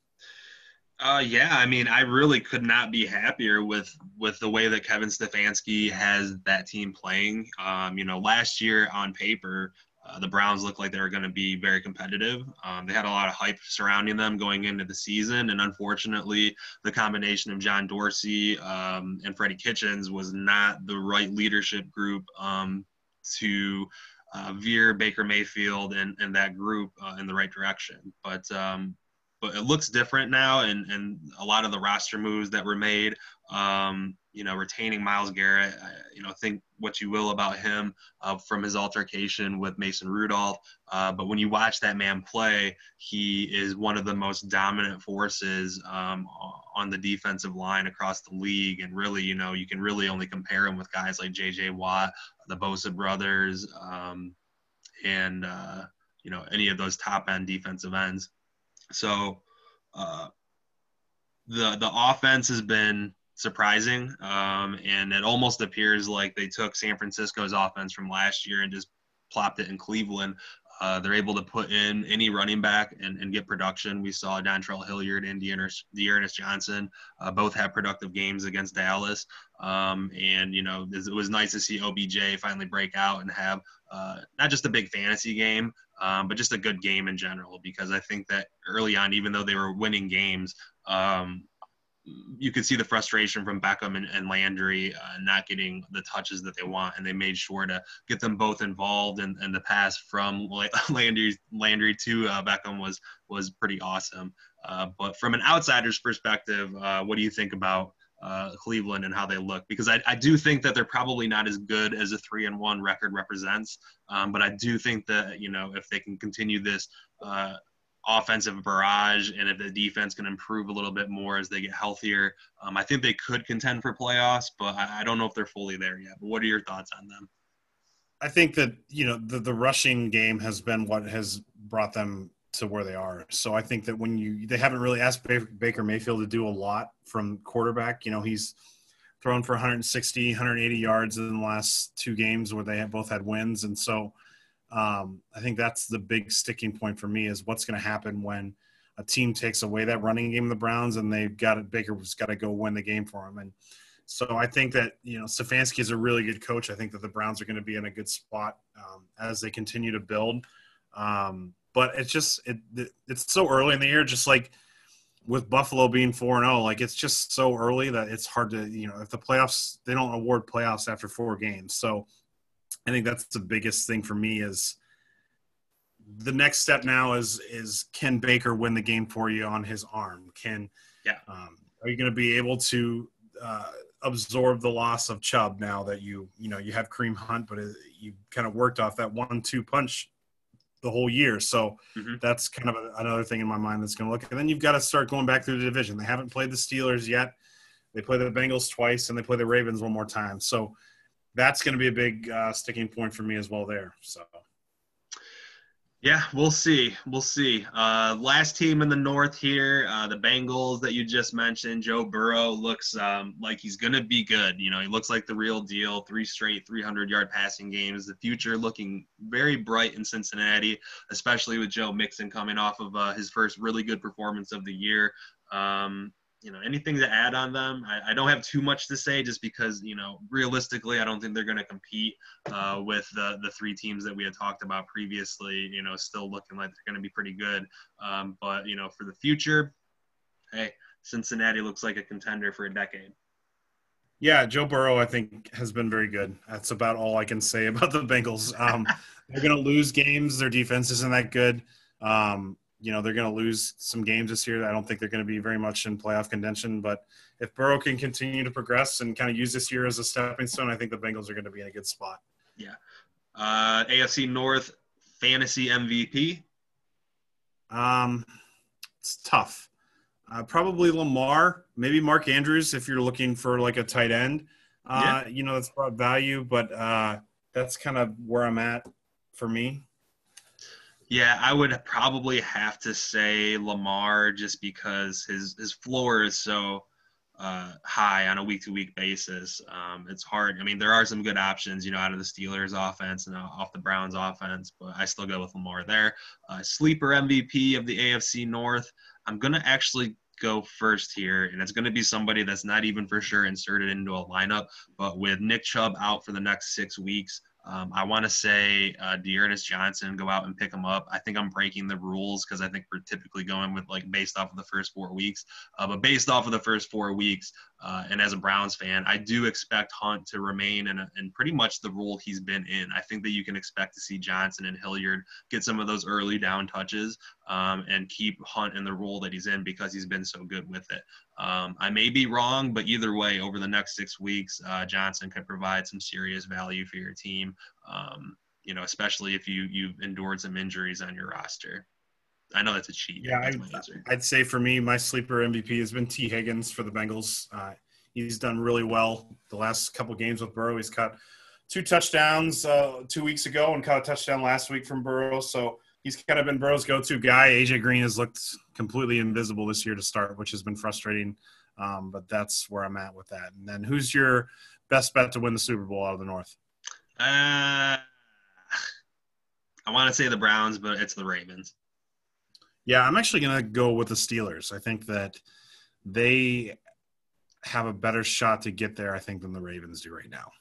Uh, yeah, I mean, I really could not be happier with with the way that Kevin Stefanski has that team playing. Um, you know, last year on paper, uh, the Browns looked like they were going to be very competitive. Um, they had a lot of hype surrounding them going into the season, and unfortunately, the combination of John Dorsey um, and Freddie Kitchens was not the right leadership group um, to uh, veer Baker Mayfield and, and that group uh, in the right direction. But um, but it looks different now, and and a lot of the roster moves that were made. Um, you know, retaining Myles Garrett. I, you know, think what you will about him uh, from his altercation with Mason Rudolph, uh, but when you watch that man play, he is one of the most dominant forces um, on the defensive line across the league. And really, you know, you can really only compare him with guys like J.J. Watt, the Bosa brothers, um, and uh, you know any of those top end defensive ends. So, uh, the the offense has been surprising, um, and it almost appears like they took San Francisco's offense from last year and just plopped it in Cleveland. Uh, they're able to put in any running back and, and get production. We saw Dontrell Hilliard and D'Ernest Johnson uh, both have productive games against Dallas. Um, and, you know, it was nice to see OBJ finally break out and have uh, not just a big fantasy game, um, but just a good game in general. Because I think that early on, even though they were winning games, um, you could see the frustration from Beckham and, and Landry uh, not getting the touches that they want, and they made sure to get them both involved. And, the pass from Landry Landry to uh, Beckham was was pretty awesome. Uh, but from an outsider's perspective, uh, what do you think about uh, Cleveland and how they look? Because I, I do think that they're probably not as good as a three and one record represents, um, but I do think that you know if they can continue this uh, offensive barrage and if the defense can improve a little bit more as they get healthier, um, I think they could contend for playoffs, but I, I, don't know if they're fully there yet. But what are your thoughts on them? I think that, you know, the, the rushing game has been what has brought them to where they are. So I think that when you, they haven't really asked Baker Mayfield to do a lot from quarterback. You know, he's thrown for 160, 180 yards in the last two games where they both had wins. And so, um, I think that's the big sticking point for me is what's going to happen when a team takes away that running game of the Browns and they've got it. Baker's got to go win the game for them. And so I think that you know Stefanski is a really good coach. I think that the Browns are going to be in a good spot um, as they continue to build. Um, but it's just it, it, it's so early in the year, just like with Buffalo being four and zero, oh, like it's just so early that it's hard to you know if the playoffs they don't award playoffs after four games. So I think that's the biggest thing for me is the next step now is is can Baker win the game for you on his arm? Can yeah, um, are you going to be able to uh, absorb the loss of Chubb now that you you know you have Kareem Hunt, but it, you kind of worked off that one-two punch the whole year. So mm-hmm. that's kind of a, another thing in my mind that's going to look. And then you've got to start going back through the division. They haven't played the Steelers yet. They play the Bengals twice, and they play the Ravens one more time. So that's going to be a big uh, sticking point for me as well there. So. Yeah, we'll see. We'll see. Uh, last team in the North here, uh, the Bengals that you just mentioned. Joe Burrow looks um, like he's going to be good. You know, he looks like the real deal. Three straight 300 yard passing games. The future looking very bright in Cincinnati, especially with Joe Mixon coming off of uh, his first really good performance of the year. Um, you know anything to add on them. I, I, don't have too much to say just because you know realistically i don't think they're going to compete uh, with the the three teams that we had talked about previously you know still looking like they're going to be pretty good. Um, but you know for the future hey cincinnati looks like a contender for a decade. Yeah joe burrow i think has been very good. That's about all i can say about the bengals. Um, they're going to lose games. Their defense isn't that good. Um, you know they're going to lose some games this year. I don't think they're going to be very much in playoff contention. But if Burrow can continue to progress and kind of use this year as a stepping stone, I think the Bengals are going to be in a good spot. Yeah. Uh, AFC North fantasy MVP. Um, it's tough. Uh, probably Lamar, maybe Mark Andrews if you're looking for like a tight end. Uh, yeah. You know, that's brought value, but uh, that's kind of where I'm at for me. Yeah, I would probably have to say Lamar just because his his floor is so uh, high on a week to week basis. Um, it's hard. I mean, there are some good options, you know, out of the Steelers offense and off the Browns offense, but I still go with Lamar there. Uh, sleeper MVP of the AFC North. I'm gonna actually go first here, and it's going to be somebody that's not even for sure inserted into a lineup. But with Nick Chubb out for the next six weeks, um, I want to say uh, D'Ernest Johnson, go out and pick him up. I think I'm breaking the rules because I think we're typically going with like based off of the first four weeks. Uh, but based off of the first four weeks, uh, and as a Browns fan, I do expect Hunt to remain in, a, in pretty much the role he's been in. I think that you can expect to see Johnson and Hilliard get some of those early down touches um, and keep Hunt in the role that he's in because he's been so good with it. Um, I may be wrong, but either way, over the next six weeks, uh, Johnson could provide some serious value for your team. Um, you know, especially if you you've endured some injuries on your roster. I know that's a cheat. Yeah, I'd, I'd, say for me, my sleeper MVP has been Tee Higgins for the Bengals. Uh, he's done really well the last couple games with Burrow. He's caught two touchdowns uh, two weeks ago and caught a touchdown last week from Burrow. So he's kind of been Burrow's go-to guy. AJ Green has looked completely invisible this year to start, which has been frustrating. Um, but that's where I'm at with that. And then who's your best bet to win the Super Bowl out of the North? Uh, I want to say the Browns, but it's the Ravens. Yeah, I'm actually going to go with the Steelers. I think that they have a better shot to get there, I think, than the Ravens do right now.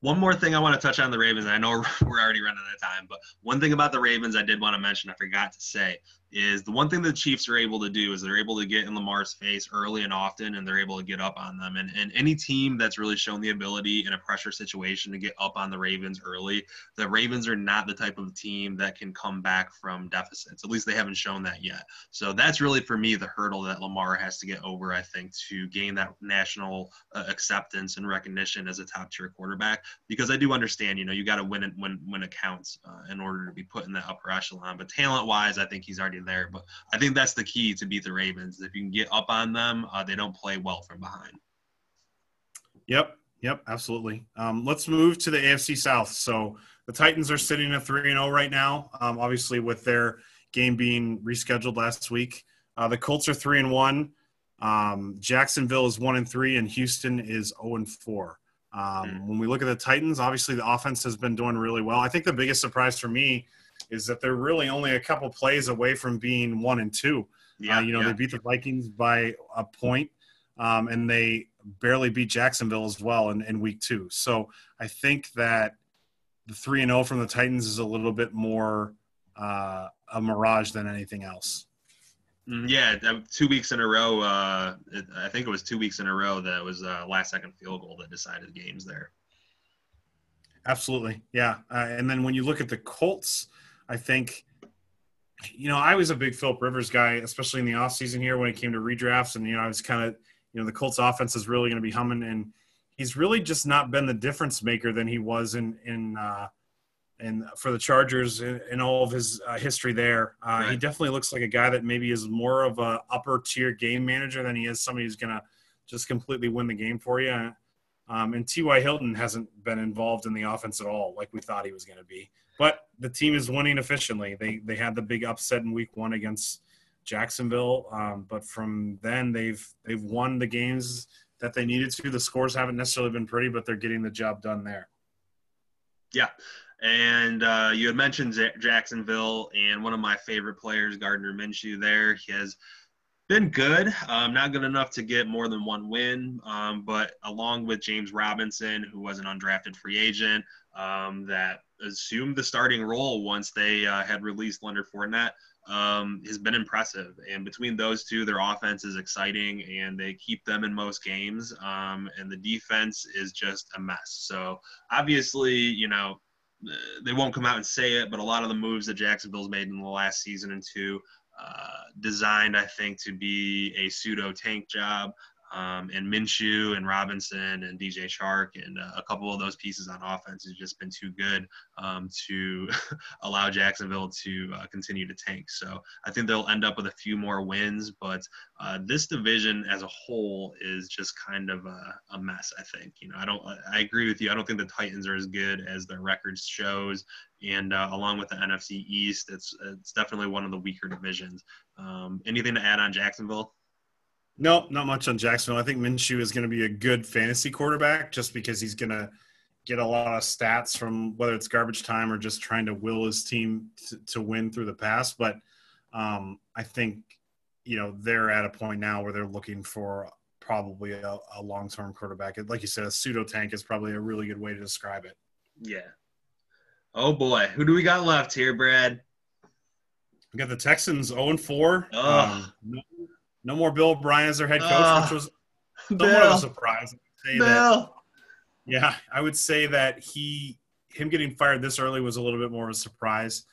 One more thing I want to touch on the Ravens. I know we're already running out of time, but one thing about the Ravens I did want to mention, I forgot to say, is the one thing the Chiefs are able to do is they're able to get in Lamar's face early and often, and they're able to get up on them. And, and any team that's really shown the ability in a pressure situation to get up on the Ravens early, the Ravens are not the type of team that can come back from deficits. At least they haven't shown that yet. So that's really for me the hurdle that Lamar has to get over, I think, to gain that national uh, acceptance and recognition as a top tier quarterback. Because I do understand, you know, you got to win it when when it counts uh, in order to be put in that upper echelon. But talent wise, I think he's already there. But I think that's the key to beat the Ravens. If you can get up on them, uh, they don't play well from behind. Yep, yep, absolutely. Um, let's move to the AFC South. So the Titans are sitting at three and zero oh right now. Um, obviously, with their game being rescheduled last week, uh, the Colts are three and one. Um, Jacksonville is one and three, and Houston is zero and four. Um, mm. When we look at the Titans, obviously the offense has been doing really well. I think the biggest surprise for me is that they're really only a couple plays away from being one and two. Yeah, uh, you know, yeah. they beat the Vikings by a point, um, and they barely beat Jacksonville as well in, in week two. So I think that the three and zero oh from the Titans is a little bit more uh, a mirage than anything else. Mm, yeah, two weeks in a row. Uh, I think it was two weeks in a row that was a last second field goal that decided games there. Absolutely, yeah. Uh, and then when you look at the Colts, I think, you know, I was a big Philip Rivers guy, especially in the offseason here when it came to redrafts. And, you know, I was kind of, you know, the Colts offense is really going to be humming. And he's really just not been the difference maker than he was in, in, uh, and for the Chargers in, in all of his uh, history there, uh, right. he definitely looks like a guy that maybe is more of a upper tier game manager than he is somebody who's going to just completely win the game for you. Um, and T.Y. Hilton hasn't been involved in the offense at all, like we thought he was going to be. But the team is winning efficiently. They they had the big upset in Week One against Jacksonville, um, but from then they've they've won the games that they needed to. The scores haven't necessarily been pretty, but they're getting the job done there. Yeah, and uh, you had mentioned Jacksonville, and one of my favorite players, Gardner Minshew. There, he has been good. Um, not good enough to get more than one win, um, but along with James Robinson, who was an undrafted free agent, um, that assumed the starting role once they uh, had released Leonard Fournette um, has been impressive. And between those two, their offense is exciting and they keep them in most games. Um, and the defense is just a mess. So obviously, you know, they won't come out and say it, but a lot of the moves that Jacksonville's made in the last season and two uh, designed, I think, to be a pseudo tank job um, and Minshew and Robinson and DJ Chark and uh, a couple of those pieces on offense has just been too good um, to allow Jacksonville to uh, continue to tank. So I think they'll end up with a few more wins, but uh, this division as a whole is just kind of a, a, mess. I think you know I don't I agree with you. I don't think the Titans are as good as their record shows, and uh, along with the NFC East, it's it's definitely one of the weaker divisions. Um, anything to add on Jacksonville? No, not much on Jacksonville. I think Minshew is going to be a good fantasy quarterback just because he's going to get a lot of stats from whether it's garbage time or just trying to will his team to, to win through the pass. But um, I think, you know, they're at a point now where they're looking for probably a, a long term quarterback. Like you said, a pseudo tank is probably a really good way to describe it. Yeah. Oh boy, who do we got left here, Brad? We got the Texans 0 and 4. Um, no, no more Bill O'Brien as their head coach, uh, which was somewhat of a surprise. Bill. That, yeah, I would say that he him getting fired this early was a little bit more of a surprise.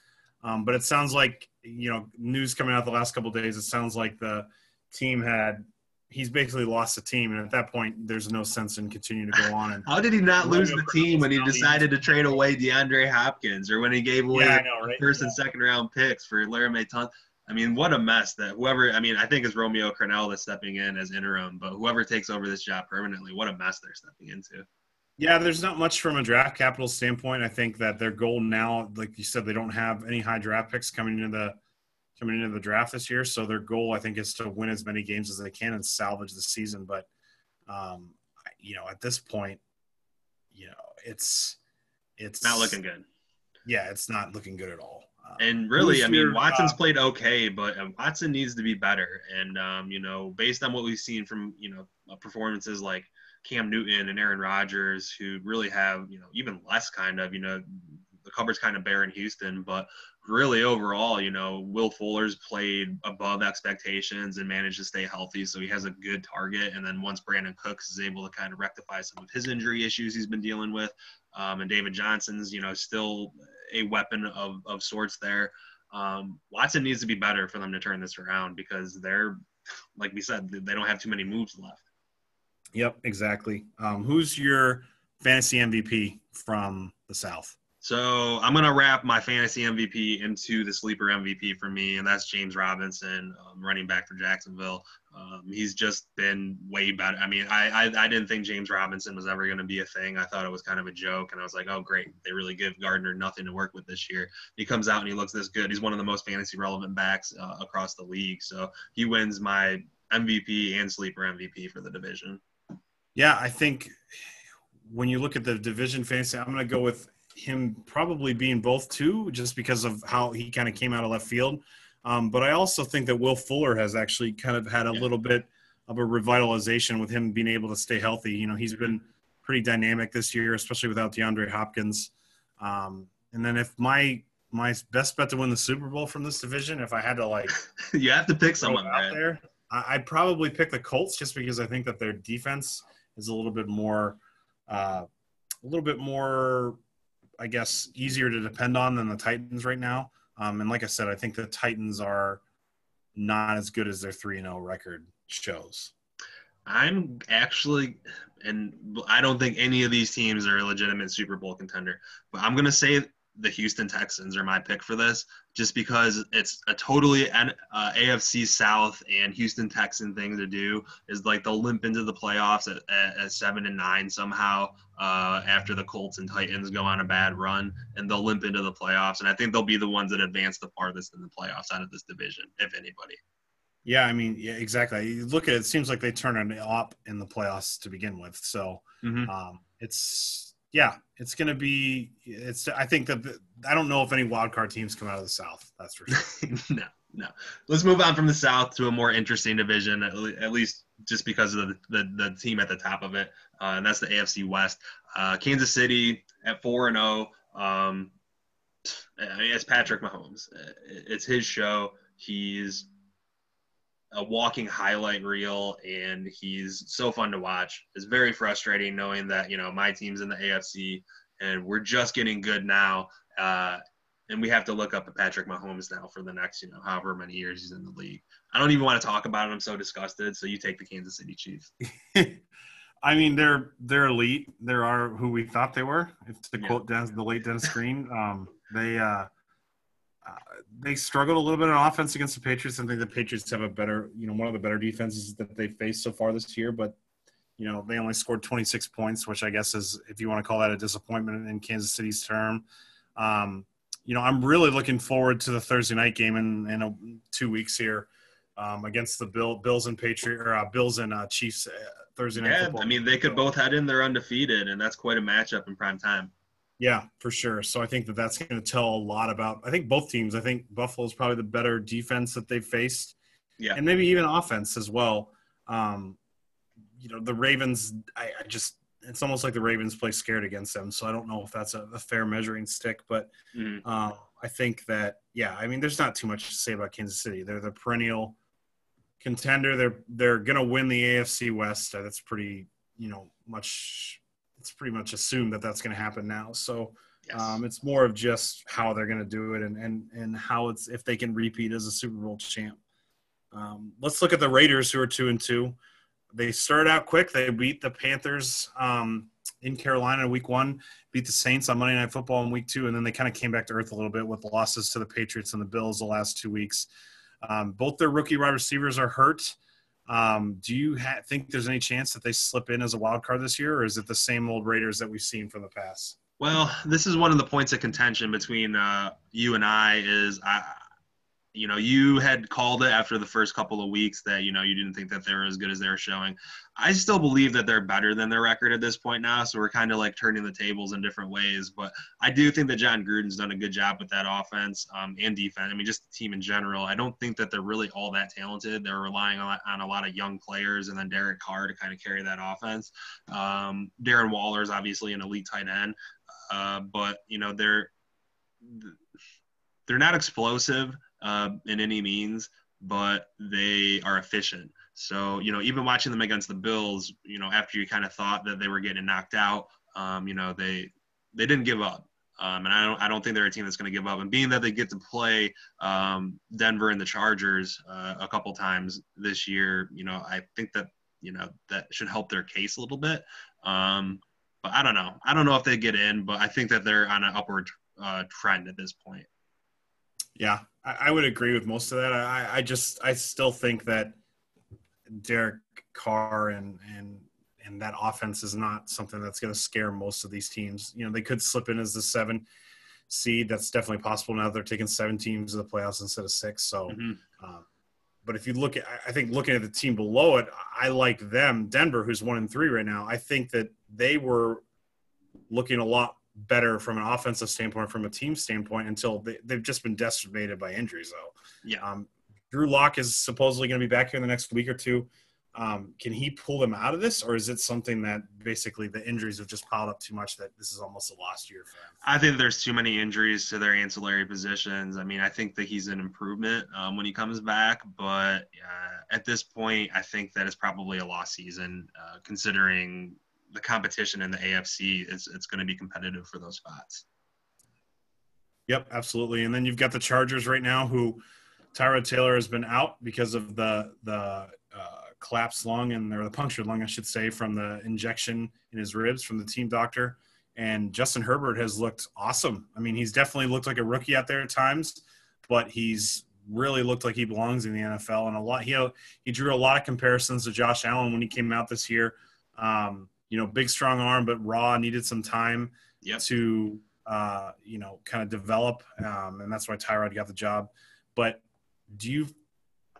Um, but it sounds like you know news coming out the last couple days. It sounds like the team had he's basically lost the team, and at that point, there's no sense in continuing to go on. And How did he not lose the team when he decided to trade away DeAndre Hopkins, or when he gave away yeah, know, right? first yeah. and second round picks for Laremy Tunsil? I mean, what a mess that whoever, I mean, I think it's Romeo Crennel that's stepping in as interim, but whoever takes over this job permanently, what a mess they're stepping into. Yeah, there's not much from a draft capital standpoint. I think that their goal now, like you said, they don't have any high draft picks coming into the coming into the draft this year. So their goal, I think, is to win as many games as they can and salvage the season. But um, you know, at this point, you know, it's it's not looking good. Yeah, it's not looking good at all. Um, and really, I mean, your, Watson's uh, played okay, but uh, Watson needs to be better. And um, you know, based on what we've seen from you know uh, performances like Cam Newton and Aaron Rodgers, who really have, you know, even less kind of, you know, the cupboard's kind of bare in Houston, but really overall, you know, Will Fuller's played above expectations and managed to stay healthy, so he has a good target. And then once Brandin Cooks is able to kind of rectify some of his injury issues he's been dealing with, um, and David Johnson's, you know, still a weapon of of sorts there. Um, Watson needs to be better for them to turn this around because they're, like we said, they don't have too many moves left. Yep, exactly. Um, who's your fantasy MVP from the South? So I'm gonna wrap my fantasy MVP into the sleeper MVP for me, and that's James Robinson, um, running back for Jacksonville. Um, he's just been way better. I mean, I, I, I didn't think James Robinson was ever gonna be a thing. I thought it was kind of a joke, and I was like, oh great, they really give Gardner nothing to work with this year. He comes out and he looks this good. He's one of the most fantasy relevant backs uh, across the league. So he wins my MVP and sleeper MVP for the division. Yeah, I think when you look at the division fantasy, I'm going to go with him probably being both too, just because of how he kind of came out of left field. Um, but I also think that Will Fuller has actually kind of had a little bit of a revitalization with him being able to stay healthy. You know, he's been pretty dynamic this year, especially without DeAndre Hopkins. Um, and then if my my best bet to win the Super Bowl from this division, if I had to like, you have to pick someone out there. I'd probably pick the Colts just because I think that their defense is a little bit more, uh, a little bit more, I guess, easier to depend on than the Titans right now. Um, and like I said, I think the Titans are not as good as their three and zero oh record shows. I'm actually, and I don't think any of these teams are a legitimate Super Bowl contender, but I'm gonna say the Houston Texans are my pick for this, just because it's a totally uh, AFC South and Houston Texan thing to do. Is like they'll limp into the playoffs at, at, at seven and nine somehow uh, after the Colts and Titans go on a bad run, and they'll limp into the playoffs. And I think they'll be the ones that advance the farthest in the playoffs out of this division, if anybody. Yeah, I mean, yeah, exactly. You look at it, it seems like they turn an up in the playoffs to begin with. So mm-hmm. um, it's yeah, it's going to be. It's. I think that the, I don't know if any wild card teams come out of the South. That's for sure. no, no. Let's move on from the South to a more interesting division, at, at least just because of the, the, the team at the top of it, uh, and that's the AFC West. Uh, Kansas City at four and zero. Oh, um, I mean, it's Patrick Mahomes. It's his show. He's a walking highlight reel, and he's so fun to watch. It's very frustrating knowing that you know my team's in the AFC and we're just getting good now, uh, and we have to look up at Patrick Mahomes now for the next you know however many years he's in the league. I don't even want to talk about it. I'm so disgusted. So you take the Kansas City Chiefs. I mean, they're they're elite. They are who we thought they were. If to yeah. quote Dennis, the late Dennis Green, um, they. Uh, uh, they struggled a little bit on offense against the Patriots. I think the Patriots have a better, you know, one of the better defenses that they've faced so far this year. But you know, they only scored 26 points, which I guess is, if you want to call that a disappointment in Kansas City's term. Um, you know, I'm really looking forward to the Thursday night game in, in a, two weeks here um, against the Bill, Bills and Patriot or uh, Bills and uh, Chiefs uh, Thursday night. Yeah, football. I mean, they could both head in there undefeated, and that's quite a matchup in prime time. Yeah, for sure. So I think that that's going to tell a lot about. I think both teams. I think Buffalo's probably the better defense that they've faced. Yeah, and maybe even offense as well. Um, you know, the Ravens. I, I, just it's almost like the Ravens play scared against them. So I don't know if that's a, a fair measuring stick, but mm-hmm. uh, I think that yeah. I mean, there's not too much to say about Kansas City. They're the perennial contender. They're they're going to win the AFC West. That's pretty you know much it's pretty much assumed that that's going to happen now. So yes. um, it's more of just how they're going to do it and, and, and how it's if they can repeat as a Super Bowl champ. Um, let's look at the Raiders, who are two and two. They started out quick. They beat the Panthers um, in Carolina in week one, beat the Saints on Monday Night Football in week two, and then they kind of came back to earth a little bit with losses to the Patriots and the Bills the last two weeks. Um, both their rookie wide receivers are hurt. Um, do you ha- think there's any chance that they slip in as a wild card this year, or is it the same old Raiders that we've seen from the past? Well, this is one of the points of contention between uh, you and I. Is I, you know, you had called it after the first couple of weeks that you know you didn't think that they were as good as they were showing. I still believe that they're better than their record at this point now. So we're kind of like turning the tables in different ways. But I do think that Jon Gruden's done a good job with that offense um, and defense. I mean, just the team in general. I don't think that they're really all that talented. They're relying on, on a lot of young players and then Derek Carr to kind of carry that offense. Um, Darren Waller is obviously an elite tight end, uh, but you know they're they're not explosive uh, in any means, but they are efficient. So, you know, even watching them against the Bills, you know, after you kind of thought that they were getting knocked out, um, you know, they they didn't give up. Um, and I don't, I don't think they're a team that's going to give up. And being that they get to play um, Denver and the Chargers uh, a couple times this year, you know, I think that you know that should help their case a little bit. Um, but I don't know. I don't know if they get in, but I think that they're on an upward uh, trend at this point. Yeah, I, I would agree with most of that. I, I just I still think that Derek Carr and and and that offense is not something that's going to scare most of these teams. You know, they could slip in as the seven seed. That's definitely possible now. They're taking seven teams to the playoffs instead of six. So, mm-hmm. um, but if you look at, I think looking at the team below it, I like them. Denver, who's one and three right now. I think that they were looking a lot better from an offensive standpoint, from a team standpoint, until they, have just been decimated by injuries, though. Yeah. Um, Drew Lock is supposedly going to be back here in the next week or two. Um, can he pull them out of this, or is it something that basically the injuries have just piled up too much that this is almost a lost year for him? I think there's too many injuries to their ancillary positions. I mean, I think that he's an improvement um, when he comes back, but uh, at this point, I think that it's probably a lost season, uh, considering the competition in the AFC is it's going to be competitive for those spots. Yep, absolutely. And then you've got the Chargers right now, who Tyrod Taylor has been out because of the the uh, collapsed lung and or the punctured lung, I should say, from the injection in his ribs from the team doctor. And Justin Herbert has looked awesome. I mean, he's definitely looked like a rookie out there at times, but he's really looked like he belongs in the NFL. And a lot he he drew a lot of comparisons to Josh Allen when he came out this year. Um, you know, big strong arm, but raw, needed some time yep. to uh, you know kind of develop, um, and that's why Tyrod got the job. But do you?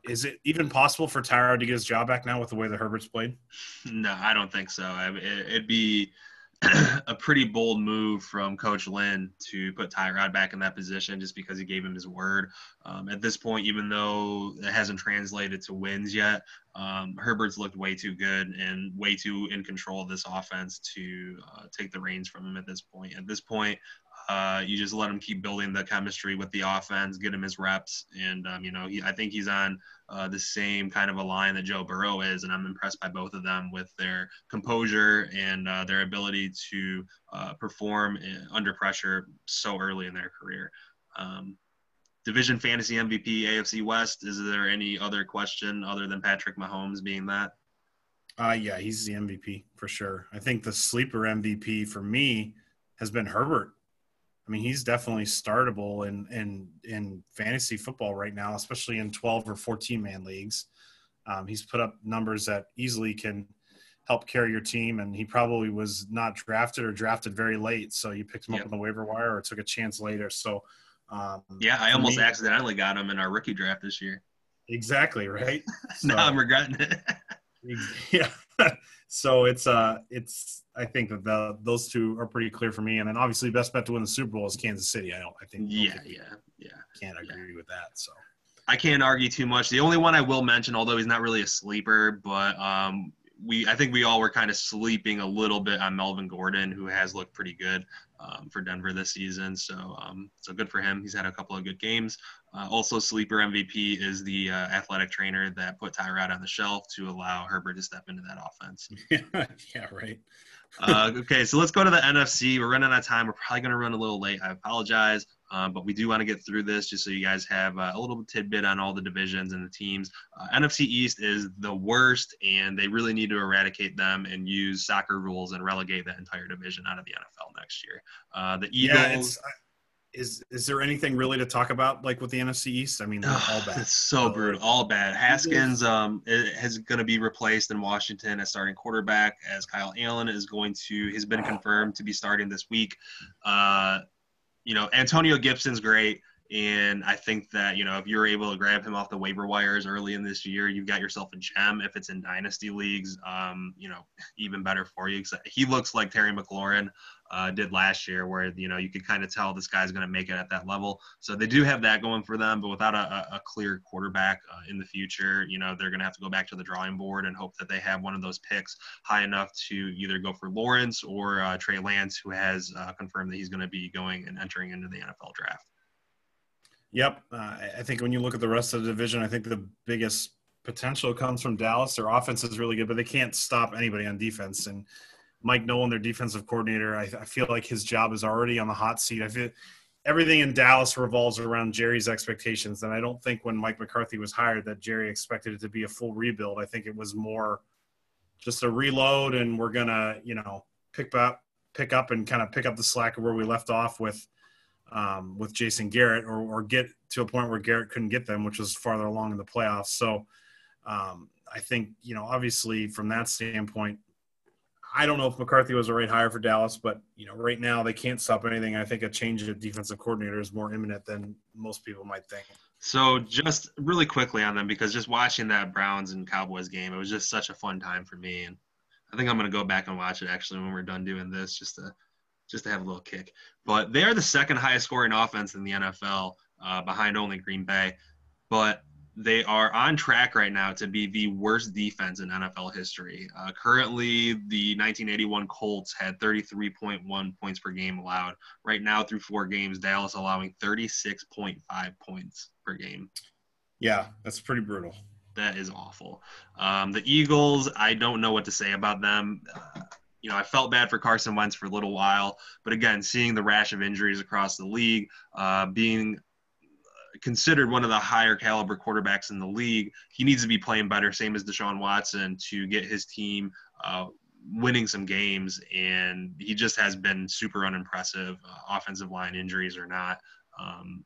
Is it even possible for Tyrod to get his job back now with the way the Herbert's played? No, I don't think so. I mean, it, it'd be a pretty bold move from Coach Lynn to put Tyrod back in that position just because he gave him his word. Um, at this point, even though it hasn't translated to wins yet, um, Herbert's looked way too good and way too in control of this offense to uh, take the reins from him at this point. At this point, uh, you just let him keep building the chemistry with the offense, get him his reps, and um, you know, he, I think he's on uh, the same kind of a line that Joe Burrow is, and I'm impressed by both of them with their composure and uh, their ability to uh, perform under pressure so early in their career. Um, Division Fantasy MVP AFC West. Is there any other question other than Patrick Mahomes being that? Uh, yeah, he's the MVP for sure. I think the sleeper MVP for me has been Herbert. I mean, he's definitely startable in in in fantasy football right now, especially in 12 or 14 man leagues. Um, he's put up numbers that easily can help carry your team, and he probably was not drafted or drafted very late, so you picked him yep. up on the waiver wire or took a chance later. So, um, yeah, I almost me, accidentally got him in our rookie draft this year. Exactly right. So, now I'm regretting it. yeah. So it's uh it's I think that the, those two are pretty clear for me. And then obviously best bet to win the Super Bowl is Kansas City. I don't I think Yeah, yeah, yeah. Can't agree yeah. with that. So I can't argue too much. The only one I will mention, although he's not really a sleeper, but um we I think we all were kind of sleeping a little bit on Melvin Gordon, who has looked pretty good um, for Denver this season. So um, so good for him. He's had a couple of good games. Uh, also, sleeper MVP is the uh, athletic trainer that put Tyrod on the shelf to allow Herbert to step into that offense. yeah, right. uh, okay, so let's go to the NFC. We're running out of time. We're probably going to run a little late. I apologize. Um, but we do want to get through this just so you guys have uh, a little tidbit on all the divisions and the teams. Uh, NFC East is the worst, and they really need to eradicate them and use soccer rules and relegate that entire division out of the NFL next year. Uh, the Eagles. Yeah, is is there anything really to talk about like with the NFC East? I mean, they're all bad. It's so brutal, all bad. Haskins um is going to be replaced in Washington as starting quarterback. As Kyle Allen is going to, has been confirmed to be starting this week. Uh, you know, Antonio Gibson's great. And I think that, you know, if you're able to grab him off the waiver wires early in this year, you've got yourself a gem. If it's in dynasty leagues, um, you know, even better for you. He looks like Terry McLaurin uh, did last year, where, you know, you could kind of tell this guy's going to make it at that level. So they do have that going for them, but without a, a clear quarterback uh, in the future, you know, they're going to have to go back to the drawing board and hope that they have one of those picks high enough to either go for Lawrence or uh, Trey Lance, who has uh, confirmed that he's going to be going and entering into the NFL draft. Yep. Uh, I think when you look at the rest of the division, I think the biggest potential comes from Dallas. Their offense is really good, but they can't stop anybody on defense. And Mike Nolan, their defensive coordinator, I, I feel like his job is already on the hot seat. I feel everything in Dallas revolves around Jerry's expectations. And I don't think when Mike McCarthy was hired that Jerry expected it to be a full rebuild. I think it was more just a reload and we're gonna, you know, pick up pick up and kind of pick up the slack of where we left off with – um, with Jason Garrett or, or get to a point where Garrett couldn't get them, which was farther along in the playoffs. So um, I think, you know, obviously from that standpoint, I don't know if McCarthy was a right hire for Dallas, but you know, right now they can't stop anything. I think a change of defensive coordinator is more imminent than most people might think. So just really quickly on them, because just watching that Browns and Cowboys game, it was just such a fun time for me, and I think I'm going to go back and watch it actually when we're done doing this, just to just to have a little kick. But they are the second highest scoring offense in the NFL, uh, behind only Green Bay. But they are on track right now to be the worst defense in NFL history. Uh, currently, the 1981 Colts had 33.1 points per game allowed. Right now, through four games, Dallas allowing 36.5 points per game. Yeah, that's pretty brutal. That is awful. Um, the Eagles, I don't know what to say about them. Uh, you know, I felt bad for Carson Wentz for a little while, but again, seeing the rash of injuries across the league, uh, being considered one of the higher caliber quarterbacks in the league, he needs to be playing better, same as Deshaun Watson, to get his team uh, winning some games. And he just has been super unimpressive, uh, offensive line injuries or not. Um,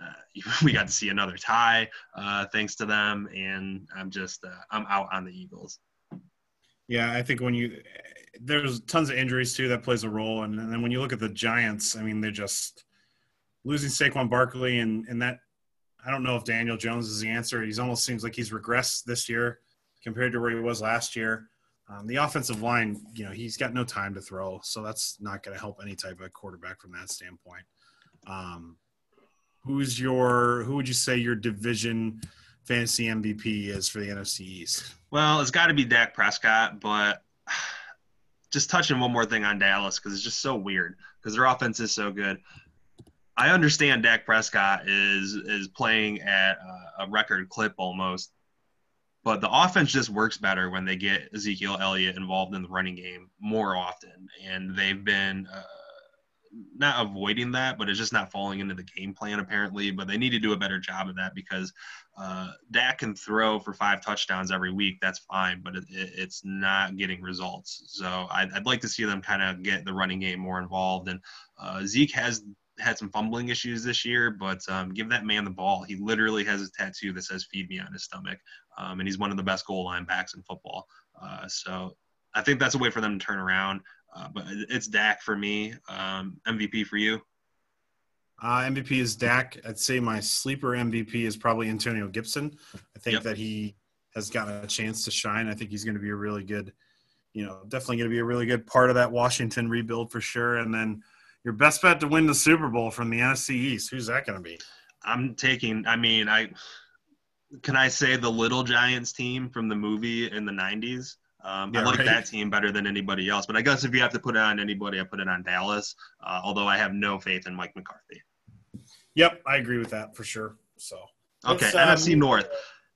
uh, we got to see another tie uh, thanks to them, and I'm just uh, I'm out on the Eagles. Yeah, I think when you there's tons of injuries too that plays a role, and, and then when you look at the Giants, I mean they're just losing Saquon Barkley and and that I don't know if Daniel Jones is the answer. He's almost seems like he's regressed this year compared to where he was last year. Um, the offensive line, you know, he's got no time to throw, so that's not going to help any type of quarterback from that standpoint. Um, who's your who would you say your division fantasy MVP is for the NFC East? Well, it's got to be Dak Prescott, but just touching one more thing on Dallas because it's just so weird because their offense is so good. I understand Dak Prescott is is playing at a record clip almost, but the offense just works better when they get Ezekiel Elliott involved in the running game more often, and they've been. Uh, not avoiding that, but it's just not falling into the game plan apparently. But they need to do a better job of that because uh, Dak can throw for five touchdowns every week. That's fine, but it, it, it's not getting results. So I'd, I'd like to see them kind of get the running game more involved. And uh, Zeke has had some fumbling issues this year, but um, give that man the ball. He literally has a tattoo that says "Feed me" on his stomach, um, and he's one of the best goal line backs in football. Uh, so I think that's a way for them to turn around. Uh, but it's Dak for me. Um, MVP for you? Uh, MVP is Dak. I'd say my sleeper MVP is probably Antonio Gibson. I think yep. that he has gotten a chance to shine. I think he's going to be a really good, you know, definitely going to be a really good part of that Washington rebuild for sure. And then your best bet to win the Super Bowl from the NFC East. Who's that going to be? I'm taking. I mean, I can I say the Little Giants team from the movie in the '90s. Um, yeah, I like right. that team better than anybody else. But I guess if you have to put it on anybody, I put it on Dallas. Uh, although I have no faith in Mike McCarthy. Yep, I agree with that for sure. So okay, um, NFC North.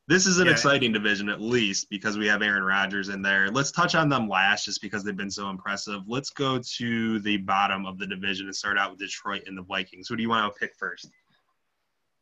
This is an yeah. exciting division, at least because we have Aaron Rodgers in there. Let's touch on them last, just because they've been so impressive. Let's go to the bottom of the division and start out with Detroit and the Vikings. Who do you want to pick first?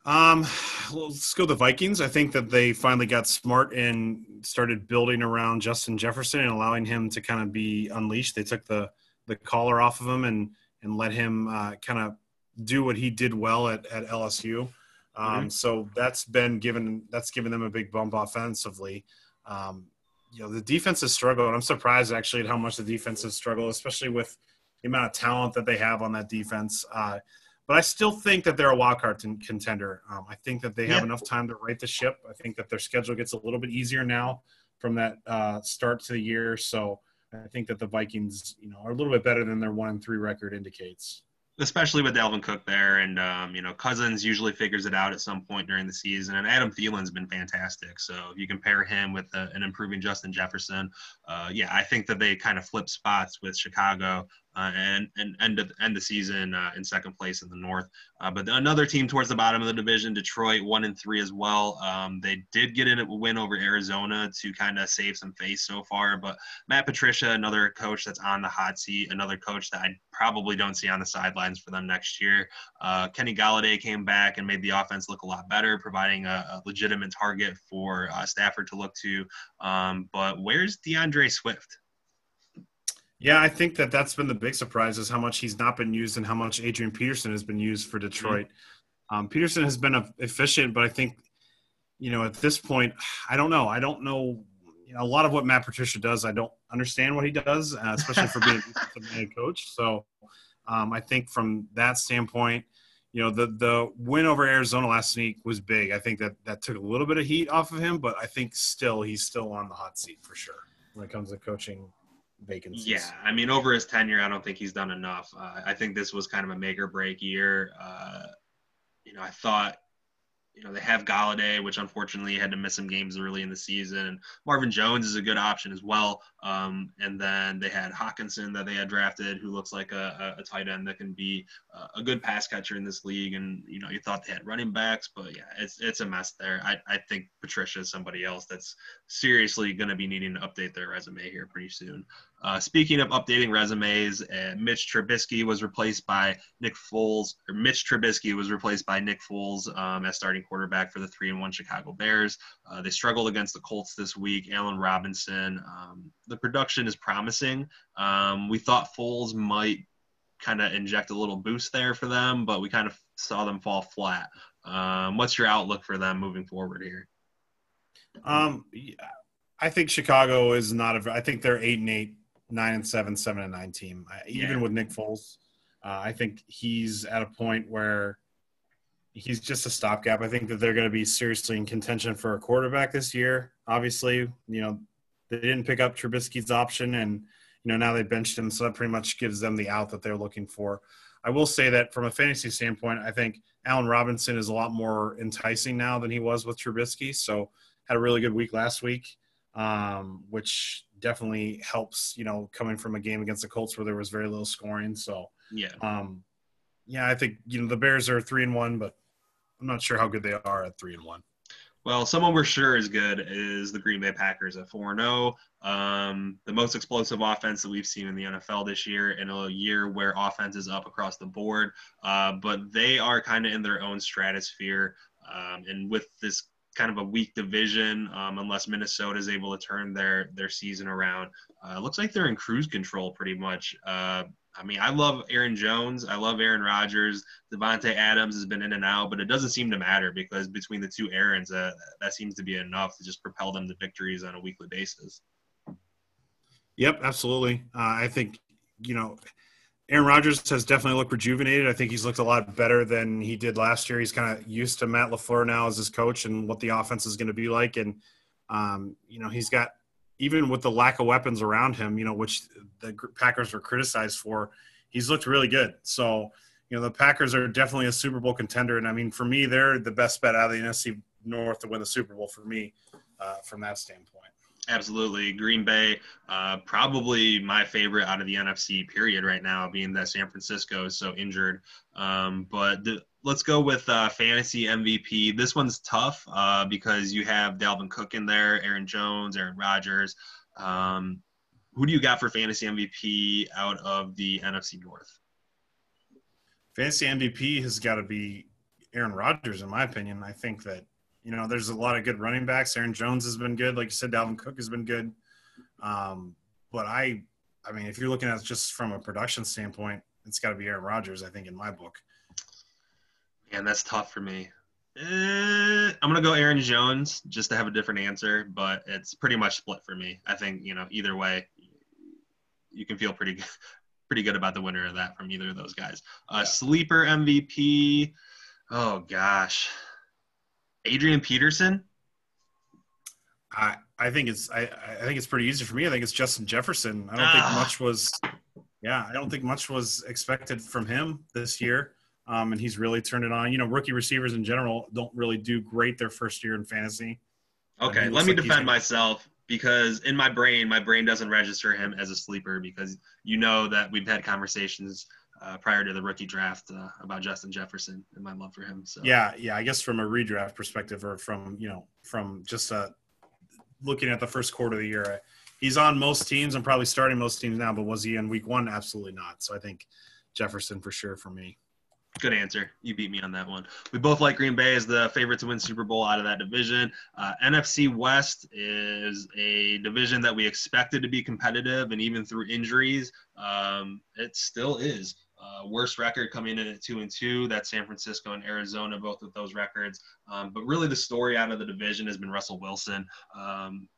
Um, let's go the Vikings. I think that they finally got smart and started building around Justin Jefferson and allowing him to kind of be unleashed. They took the the collar off of him and and let him uh, kind of do what he did well at, at LSU. Um, mm-hmm. So that's been given that's given them a big bump offensively. Um, you know the defense has struggled. I'm surprised actually at how much the defense has struggled, especially with the amount of talent that they have on that defense. Uh, but I still think that they're a wild card contender. Um, I think that they have yeah. enough time to right the ship. I think that their schedule gets a little bit easier now from that uh, start to the year. So I think that the Vikings, you know, are a little bit better than their one and three record indicates especially with Dalvin Cook there, and um, you know Cousins usually figures it out at some point during the season, and Adam Thielen's been fantastic. So if you compare him with uh, an improving Justin Jefferson, uh, yeah, I think that they kind of flip spots with Chicago uh, and and end of, end the season uh, in second place in the North. Uh, but another team towards the bottom of the division, Detroit, one and three as well. Um, they did get in a win over Arizona to kind of save some face so far. But Matt Patricia, another coach that's on the hot seat, another coach that I probably don't see on the sidelines for them next year. Uh, Kenny Golladay came back and made the offense look a lot better, providing a, a legitimate target for uh, Stafford to look to. Um, but where's DeAndre Swift? Yeah, I think that that's been the big surprise is how much he's not been used and how much Adrian Peterson has been used for Detroit. Mm-hmm. Um, Peterson has been efficient, but I think, you know, at this point, I don't know. I don't know. You know, a lot of what Matt Patricia does, I don't understand what he does, uh, especially for being a head coach. So um, I think from that standpoint, you know, the the win over Arizona last week was big. I think that that took a little bit of heat off of him, but I think still he's still on the hot seat for sure when it comes to coaching vacancies. Yeah, I mean, over his tenure, I don't think he's done enough. Uh, I think this was kind of a make or break year. Uh, you know, I thought you know, they have Golladay, which unfortunately had to miss some games early in the season. And Marvin Jones is a good option as well. Um, and then they had Hockenson that they had drafted, who looks like a, a tight end that can be a good pass catcher in this league. And you know, you thought they had running backs, but yeah, it's it's a mess there. I, I think Patricia is somebody else that's seriously going to be needing to update their resume here pretty soon. Uh, speaking of updating resumes, uh, Mitch Trubisky was replaced by Nick Foles, or Mitch Trubisky was replaced by Nick Foles um, as starting quarterback for the three and one Chicago Bears. Uh, they struggled against the Colts this week. Allen Robinson, um, the production is promising. Um, we thought Foles might kind of inject a little boost there for them, but we kind of saw them fall flat. Um, what's your outlook for them moving forward here? Um, I think Chicago is not a. I think they're eight and eight nine and seven, seven and nine team. Even yeah. with Nick Foles, uh, I think he's at a point where he's just a stopgap. I think that they're going to be seriously in contention for a quarterback this year. Obviously, you know they didn't pick up Trubisky's option, and you know now they benched him, so that pretty much gives them the out that they're looking for. I will say that from a fantasy standpoint, I think Allen Robinson is a lot more enticing now than he was with Trubisky. So had a really good week last week, um, which definitely helps, you know, coming from a game against the Colts where there was very little scoring. So, yeah. Um, yeah, I think, you know, the Bears are three and one, but I'm not sure how good they are at three and one. Well, someone we're sure is good is the Green Bay Packers at 4 0. Um, the most explosive offense that we've seen in the NFL this year, in a year where offense is up across the board. Uh, but they are kind of in their own stratosphere. Um, and with this kind of a weak division um, unless Minnesota is able to turn their their season around. Uh, looks like they're in cruise control pretty much. Uh, I mean, I love Aaron Jones. I love Aaron Rodgers. Davante Adams has been in and out, but it doesn't seem to matter because between the two Aarons, uh, that seems to be enough to just propel them to victories on a weekly basis. Yep, absolutely. Uh, I think you know Aaron Rodgers has definitely looked rejuvenated. I think he's looked a lot better than he did last year. He's kind of used to Matt LaFleur now as his coach and what the offense is going to be like. And, um, you know, he's got, even with the lack of weapons around him, you know, which the Packers were criticized for, he's looked really good. So, you know, the Packers are definitely a Super Bowl contender. And I mean, for me, they're the best bet out of the NFC North to win the Super Bowl for me uh, from that standpoint. Absolutely. Green Bay, uh, probably my favorite out of the NFC period right now, being that San Francisco is so injured. Um, but the, let's go with uh, fantasy MVP. This one's tough uh, because you have Dalvin Cook in there, Aaron Jones, Aaron Rodgers. Um, who do you got for fantasy MVP out of the NFC North? Fantasy MVP has got to be Aaron Rodgers, in my opinion. I think that you know, there's a lot of good running backs. Aaron Jones has been good, like you said. Dalvin Cook has been good. Um, but I, I mean, if you're looking at it just from a production standpoint, it's got to be Aaron Rodgers. I think in my book. And that's tough for me. Eh, I'm gonna go Aaron Jones just to have a different answer, but it's pretty much split for me. I think you know either way, you can feel pretty good, pretty good about the winner of that from either of those guys. Uh, yeah. Sleeper MVP. Oh gosh, Adrian Peterson. I I think it's I, I think it's pretty easy for me. I think it's Justin Jefferson. I don't ah. think much was yeah, I don't think much was expected from him this year. Um, and he's really turned it on. You know, rookie receivers in general don't really do great their first year in fantasy. Okay, let me like defend myself because in my brain, my brain doesn't register him as a sleeper because you know that we've had conversations uh, prior to the rookie draft uh, about Justin Jefferson and my love for him. So yeah, yeah, I guess from a redraft perspective or from you know from just uh, looking at the first quarter of the year, he's on most teams. I'm probably starting most teams now, but was he in week one? Absolutely not. So I think Jefferson for sure for me. Good answer. You beat me on that one. We both like Green Bay as the favorite to win Super Bowl out of that division. Uh, NFC West is a division that we expected to be competitive, and even through injuries, um, it still is. Uh, worst record coming in at two and two. That's San Francisco and Arizona, both with those records. Um, but really, the story out of the division has been Russell Wilson. Um,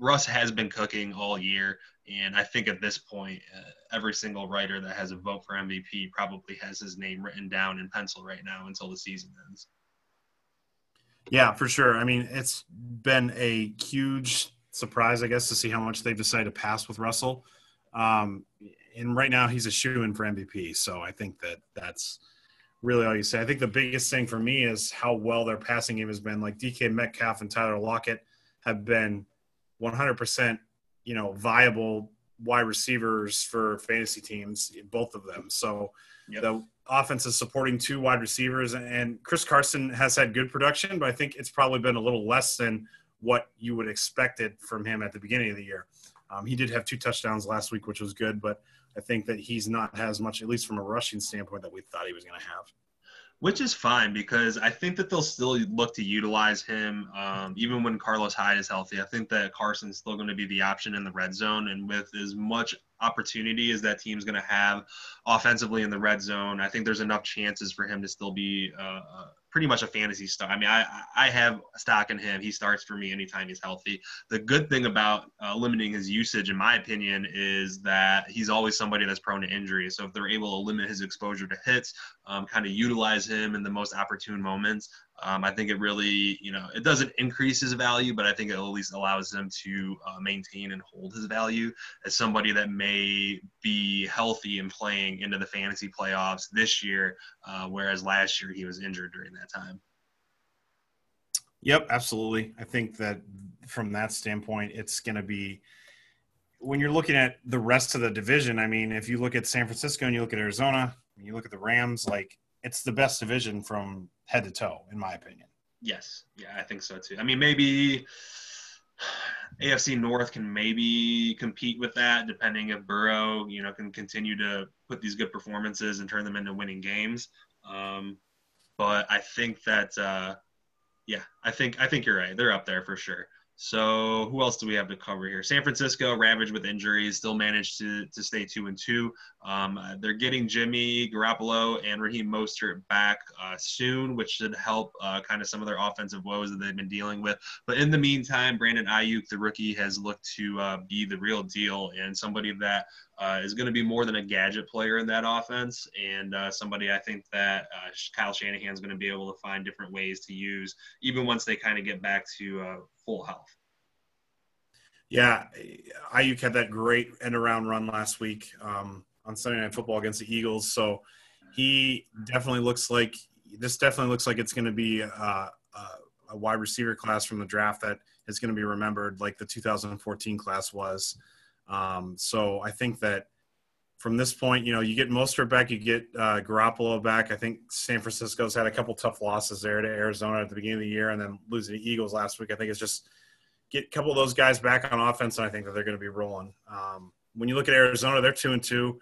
Russ has been cooking all year, and I think at this point, uh, every single writer that has a vote for MVP probably has his name written down in pencil right now until the season ends. Yeah, for sure. I mean, it's been a huge surprise, I guess, to see how much they've decided to pass with Russell. Um, and right now, he's a shoe in for MVP. So I think that that's really all you say. I think the biggest thing for me is how well their passing game has been. Like DK Metcalf and Tyler Lockett have been 100%, you know, viable wide receivers for fantasy teams, both of them. So yep. the offense is supporting two wide receivers, and Chris Carson has had good production, but I think it's probably been a little less than what you would expected from him at the beginning of the year. Um, he did have two touchdowns last week, which was good, but I think that he's not as much, at least from a rushing standpoint, that we thought he was going to have which is fine because I think that they'll still look to utilize him um, even when Carlos Hyde is healthy. I think that Carson's still going to be the option in the red zone, and with as much opportunity as that team's going to have offensively in the red zone, I think there's enough chances for him to still be uh, uh pretty much a fantasy stock. I mean, I I have stock in him. He starts for me anytime he's healthy. The good thing about uh, limiting his usage, in my opinion, is that he's always somebody that's prone to injury. So if they're able to limit his exposure to hits, um, kind of utilize him in the most opportune moments, um, I think it really, you know, it doesn't increase his value, but I think it at least allows him to uh, maintain and hold his value as somebody that may be healthy and playing into the fantasy playoffs this year, uh, whereas last year he was injured during that time. Yep, absolutely. I think that from that standpoint, it's going to be when you're looking at the rest of the division. I mean, if you look at San Francisco and you look at Arizona, you look at the Rams, like it's the best division from head to toe, in my opinion. Yes, yeah, I think so too. I mean, maybe AFC North can maybe compete with that, depending if Burrow, you know, can continue to put these good performances and turn them into winning games. Um, but I think that, uh, yeah, I think I think you're right. They're up there for sure. So who else do we have to cover here? San Francisco, ravaged with injuries, still managed to, to stay two and two. Um, uh, they're getting Jimmy Garoppolo and Raheem Mostert back uh, soon, which should help uh, kind of some of their offensive woes that they've been dealing with. But in the meantime, Brandon Aiyuk, the rookie, has looked to uh, be the real deal and somebody that uh, is going to be more than a gadget player in that offense, and uh, somebody I think that Kyle Shanahan is going to be able to find different ways to use, even once they kind of get back to full health. Yeah, Aiyuk had that great end around run last week um, on Sunday Night Football against the Eagles, so he definitely looks like this. Definitely looks like it's going to be a, uh, a, a wide receiver class from the draft that is going to be remembered, like the 2014 class was. Um, so I think that from this point, you know, you get Mostert back, you get uh, Garoppolo back. I think San Francisco's had a couple tough losses there to Arizona at the beginning of the year, and then losing the Eagles last week. I think it's just get a couple of those guys back on offense, and I think that they're going to be rolling. Um, when you look at Arizona, they're two and two.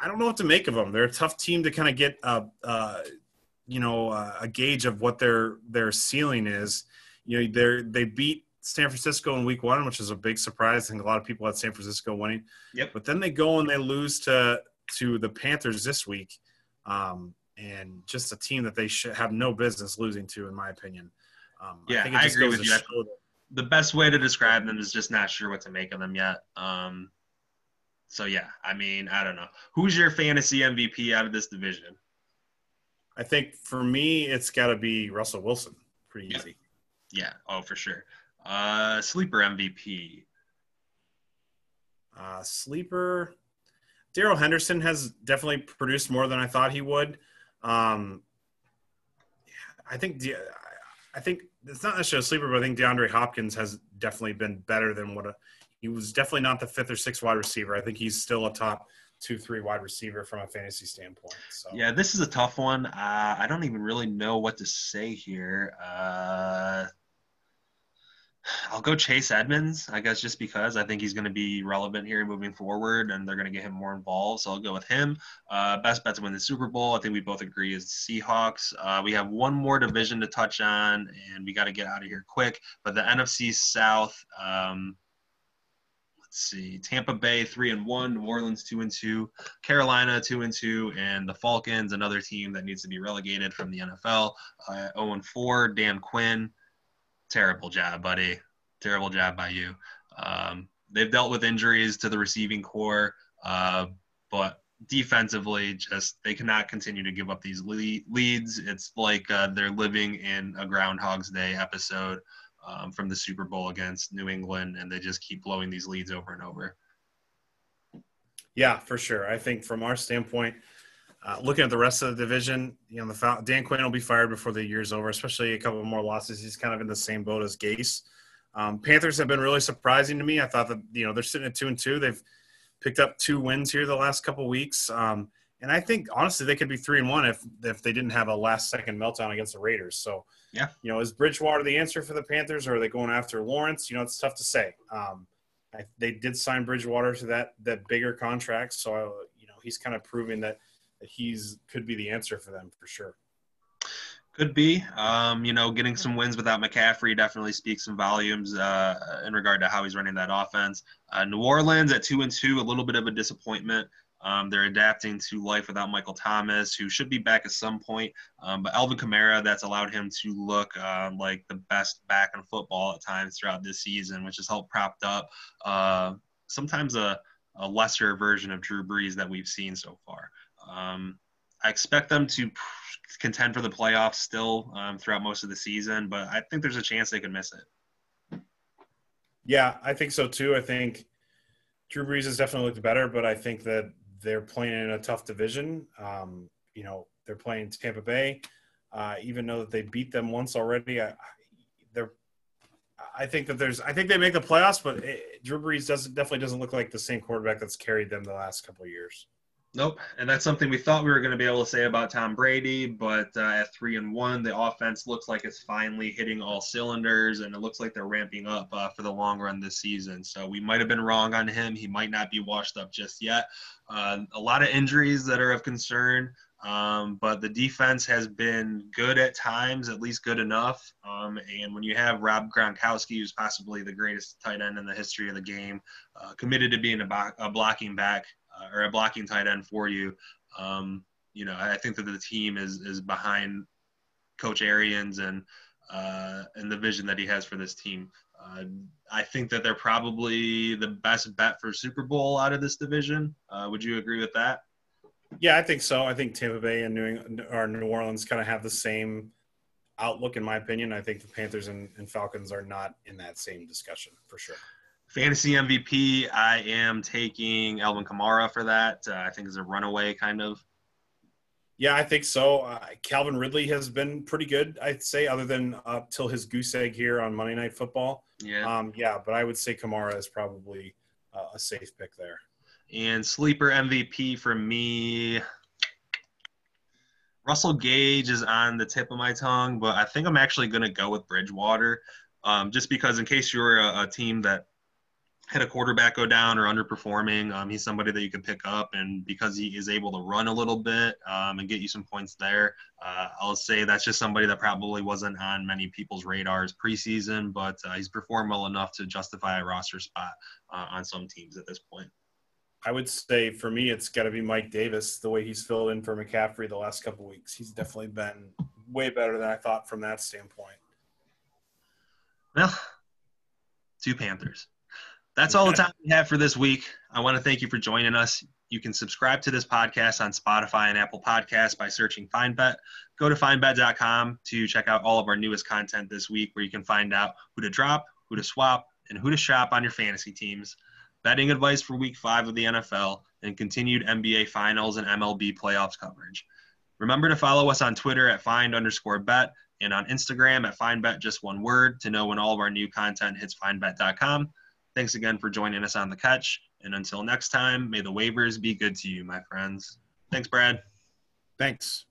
I don't know what to make of them. They're a tough team to kind of get a, uh, you know, a gauge of what their their ceiling is. You know, they they beat San Francisco in week one, which is a big surprise. I think a lot of people had San Francisco winning. Yep. But then they go and they lose to to the Panthers this week. Um, and just a team that they should have no business losing to, in my opinion. Um, yeah, I, I agree with you. The best way to describe them is just not sure what to make of them yet. Um, so yeah, I mean, I don't know. Who's your fantasy MVP out of this division? I think for me, it's got to be Russell Wilson. Pretty yeah. easy. Yeah. Oh, for sure. Uh, sleeper MVP. Uh, sleeper. Darrell Henderson has definitely produced more than I thought he would. Um, I think I think it's not necessarily a sleeper, but I think DeAndre Hopkins has definitely been better than what a, he was. Definitely not the fifth or sixth wide receiver. I think he's still a top two, three wide receiver from a fantasy standpoint. So yeah, this is a tough one. Uh, I don't even really know what to say here. Uh, I'll go Chase Edmonds, I guess, just because I think he's going to be relevant here moving forward, and they're going to get him more involved. So I'll go with him. Uh, best bet to win the Super Bowl, I think we both agree, is Seahawks. Uh, we have one more division to touch on, and we got to get out of here quick. But the NFC South, um, let's see, Tampa Bay three and one, New Orleans two and two, Carolina two and two, and the Falcons, another team that needs to be relegated from the NFL, uh, zero oh and four. Dan Quinn terrible job, buddy. Terrible job by you. Um, they've dealt with injuries to the receiving corps, uh, but defensively, just they cannot continue to give up these leads. It's like uh, they're living in a Groundhog's Day episode um, from the Super Bowl against New England, and they just keep blowing these leads over and over. Yeah, for sure. I think from our standpoint, uh, looking at the rest of the division, you know, the Dan Quinn will be fired before the year's over, especially a couple more losses. He's kind of in the same boat as Gase. Um, Panthers have been really surprising to me. I thought that you know they're sitting at two and two. They've picked up two wins here the last couple weeks, um, and I think honestly they could be three and one if if they didn't have a last second meltdown against the Raiders. So yeah, you know, is Bridgewater the answer for the Panthers, or are they going after Lawrence? You know, it's tough to say. Um, I, they did sign Bridgewater to that that bigger contract, so you know he's kind of proving that he's could be the answer for them for sure. Could be. Um, you know, getting some wins without McCaffrey definitely speaks some volumes uh, in regard to how he's running that offense. Uh, New Orleans at two and two, a little bit of a disappointment. Um, they're adapting to life without Michael Thomas, who should be back at some point. Um, but Alvin Kamara, that's allowed him to look uh, like the best back in football at times throughout this season, which has helped propped up uh, sometimes a, a lesser version of Drew Brees that we've seen so far. Um, I expect them to contend for the playoffs still um, throughout most of the season, but I think there's a chance they could miss it. Yeah, I think so too. I think Drew Brees has definitely looked better, but I think that they're playing in a tough division. Um, you know, they're playing Tampa Bay. Uh, even though that they beat them once already, I, they're. I think that there's. I think they make the playoffs, but it, Drew Brees doesn't definitely doesn't look like the same quarterback that's carried them the last couple years. Nope, and that's something we thought we were going to be able to say about Tom Brady, but uh, at three and one, the offense looks like it's finally hitting all cylinders, and it looks like they're ramping up uh, for the long run this season. So we might have been wrong on him; he might not be washed up just yet. Uh, a lot of injuries that are of concern, um, but the defense has been good at times, at least good enough. Um, and when you have Rob Gronkowski, who's possibly the greatest tight end in the history of the game, uh, committed to being a, bo- a blocking back or a blocking tight end for you. Um, you know, I think that the team is is behind Coach Arians and uh, and the vision that he has for this team. Uh, I think that they're probably the best bet for Super Bowl out of this division. Uh, would you agree with that? Yeah, I think so. I think Tampa Bay and New England, or New Orleans kind of have the same outlook, in my opinion. I think the Panthers and, and Falcons are not in that same discussion for sure. Fantasy MVP, I am taking Alvin Kamara for that. Uh, I think is a runaway kind of. Yeah, I think so. Uh, Calvin Ridley has been pretty good, I'd say, other than up till his goose egg here on Monday Night Football. Yeah. Um, yeah, but I would say Kamara is probably uh, a safe pick there. And sleeper MVP for me, Russell Gage is on the tip of my tongue, but I think I'm actually going to go with Bridgewater, um, just because in case you're a, a team that had a quarterback go down or underperforming, um, he's somebody that you can pick up. And because he is able to run a little bit um, and get you some points there, uh, I'll say that's just somebody that probably wasn't on many people's radars preseason, but uh, he's performed well enough to justify a roster spot uh, on some teams at this point. I would say for me, it's got to be Mike Davis. The way he's filled in for McCaffrey the last couple weeks, he's definitely been way better than I thought from that standpoint. Well, two Panthers. That's all the time we have for this week. I want to thank you for joining us. You can subscribe to this podcast on Spotify and Apple Podcasts by searching FindBet. Go to findbet.com to check out all of our newest content this week, where you can find out who to drop, who to swap, and who to shop on your fantasy teams betting advice for week five of the NFL, and continued NBA finals and MLB playoffs coverage. Remember to follow us on Twitter at find underscore bet and on Instagram at findbet just one word to know when all of our new content hits findbet.com. Thanks again for joining us on the catch. And until next time, may the waivers be good to you, my friends. Thanks, Brad. Thanks.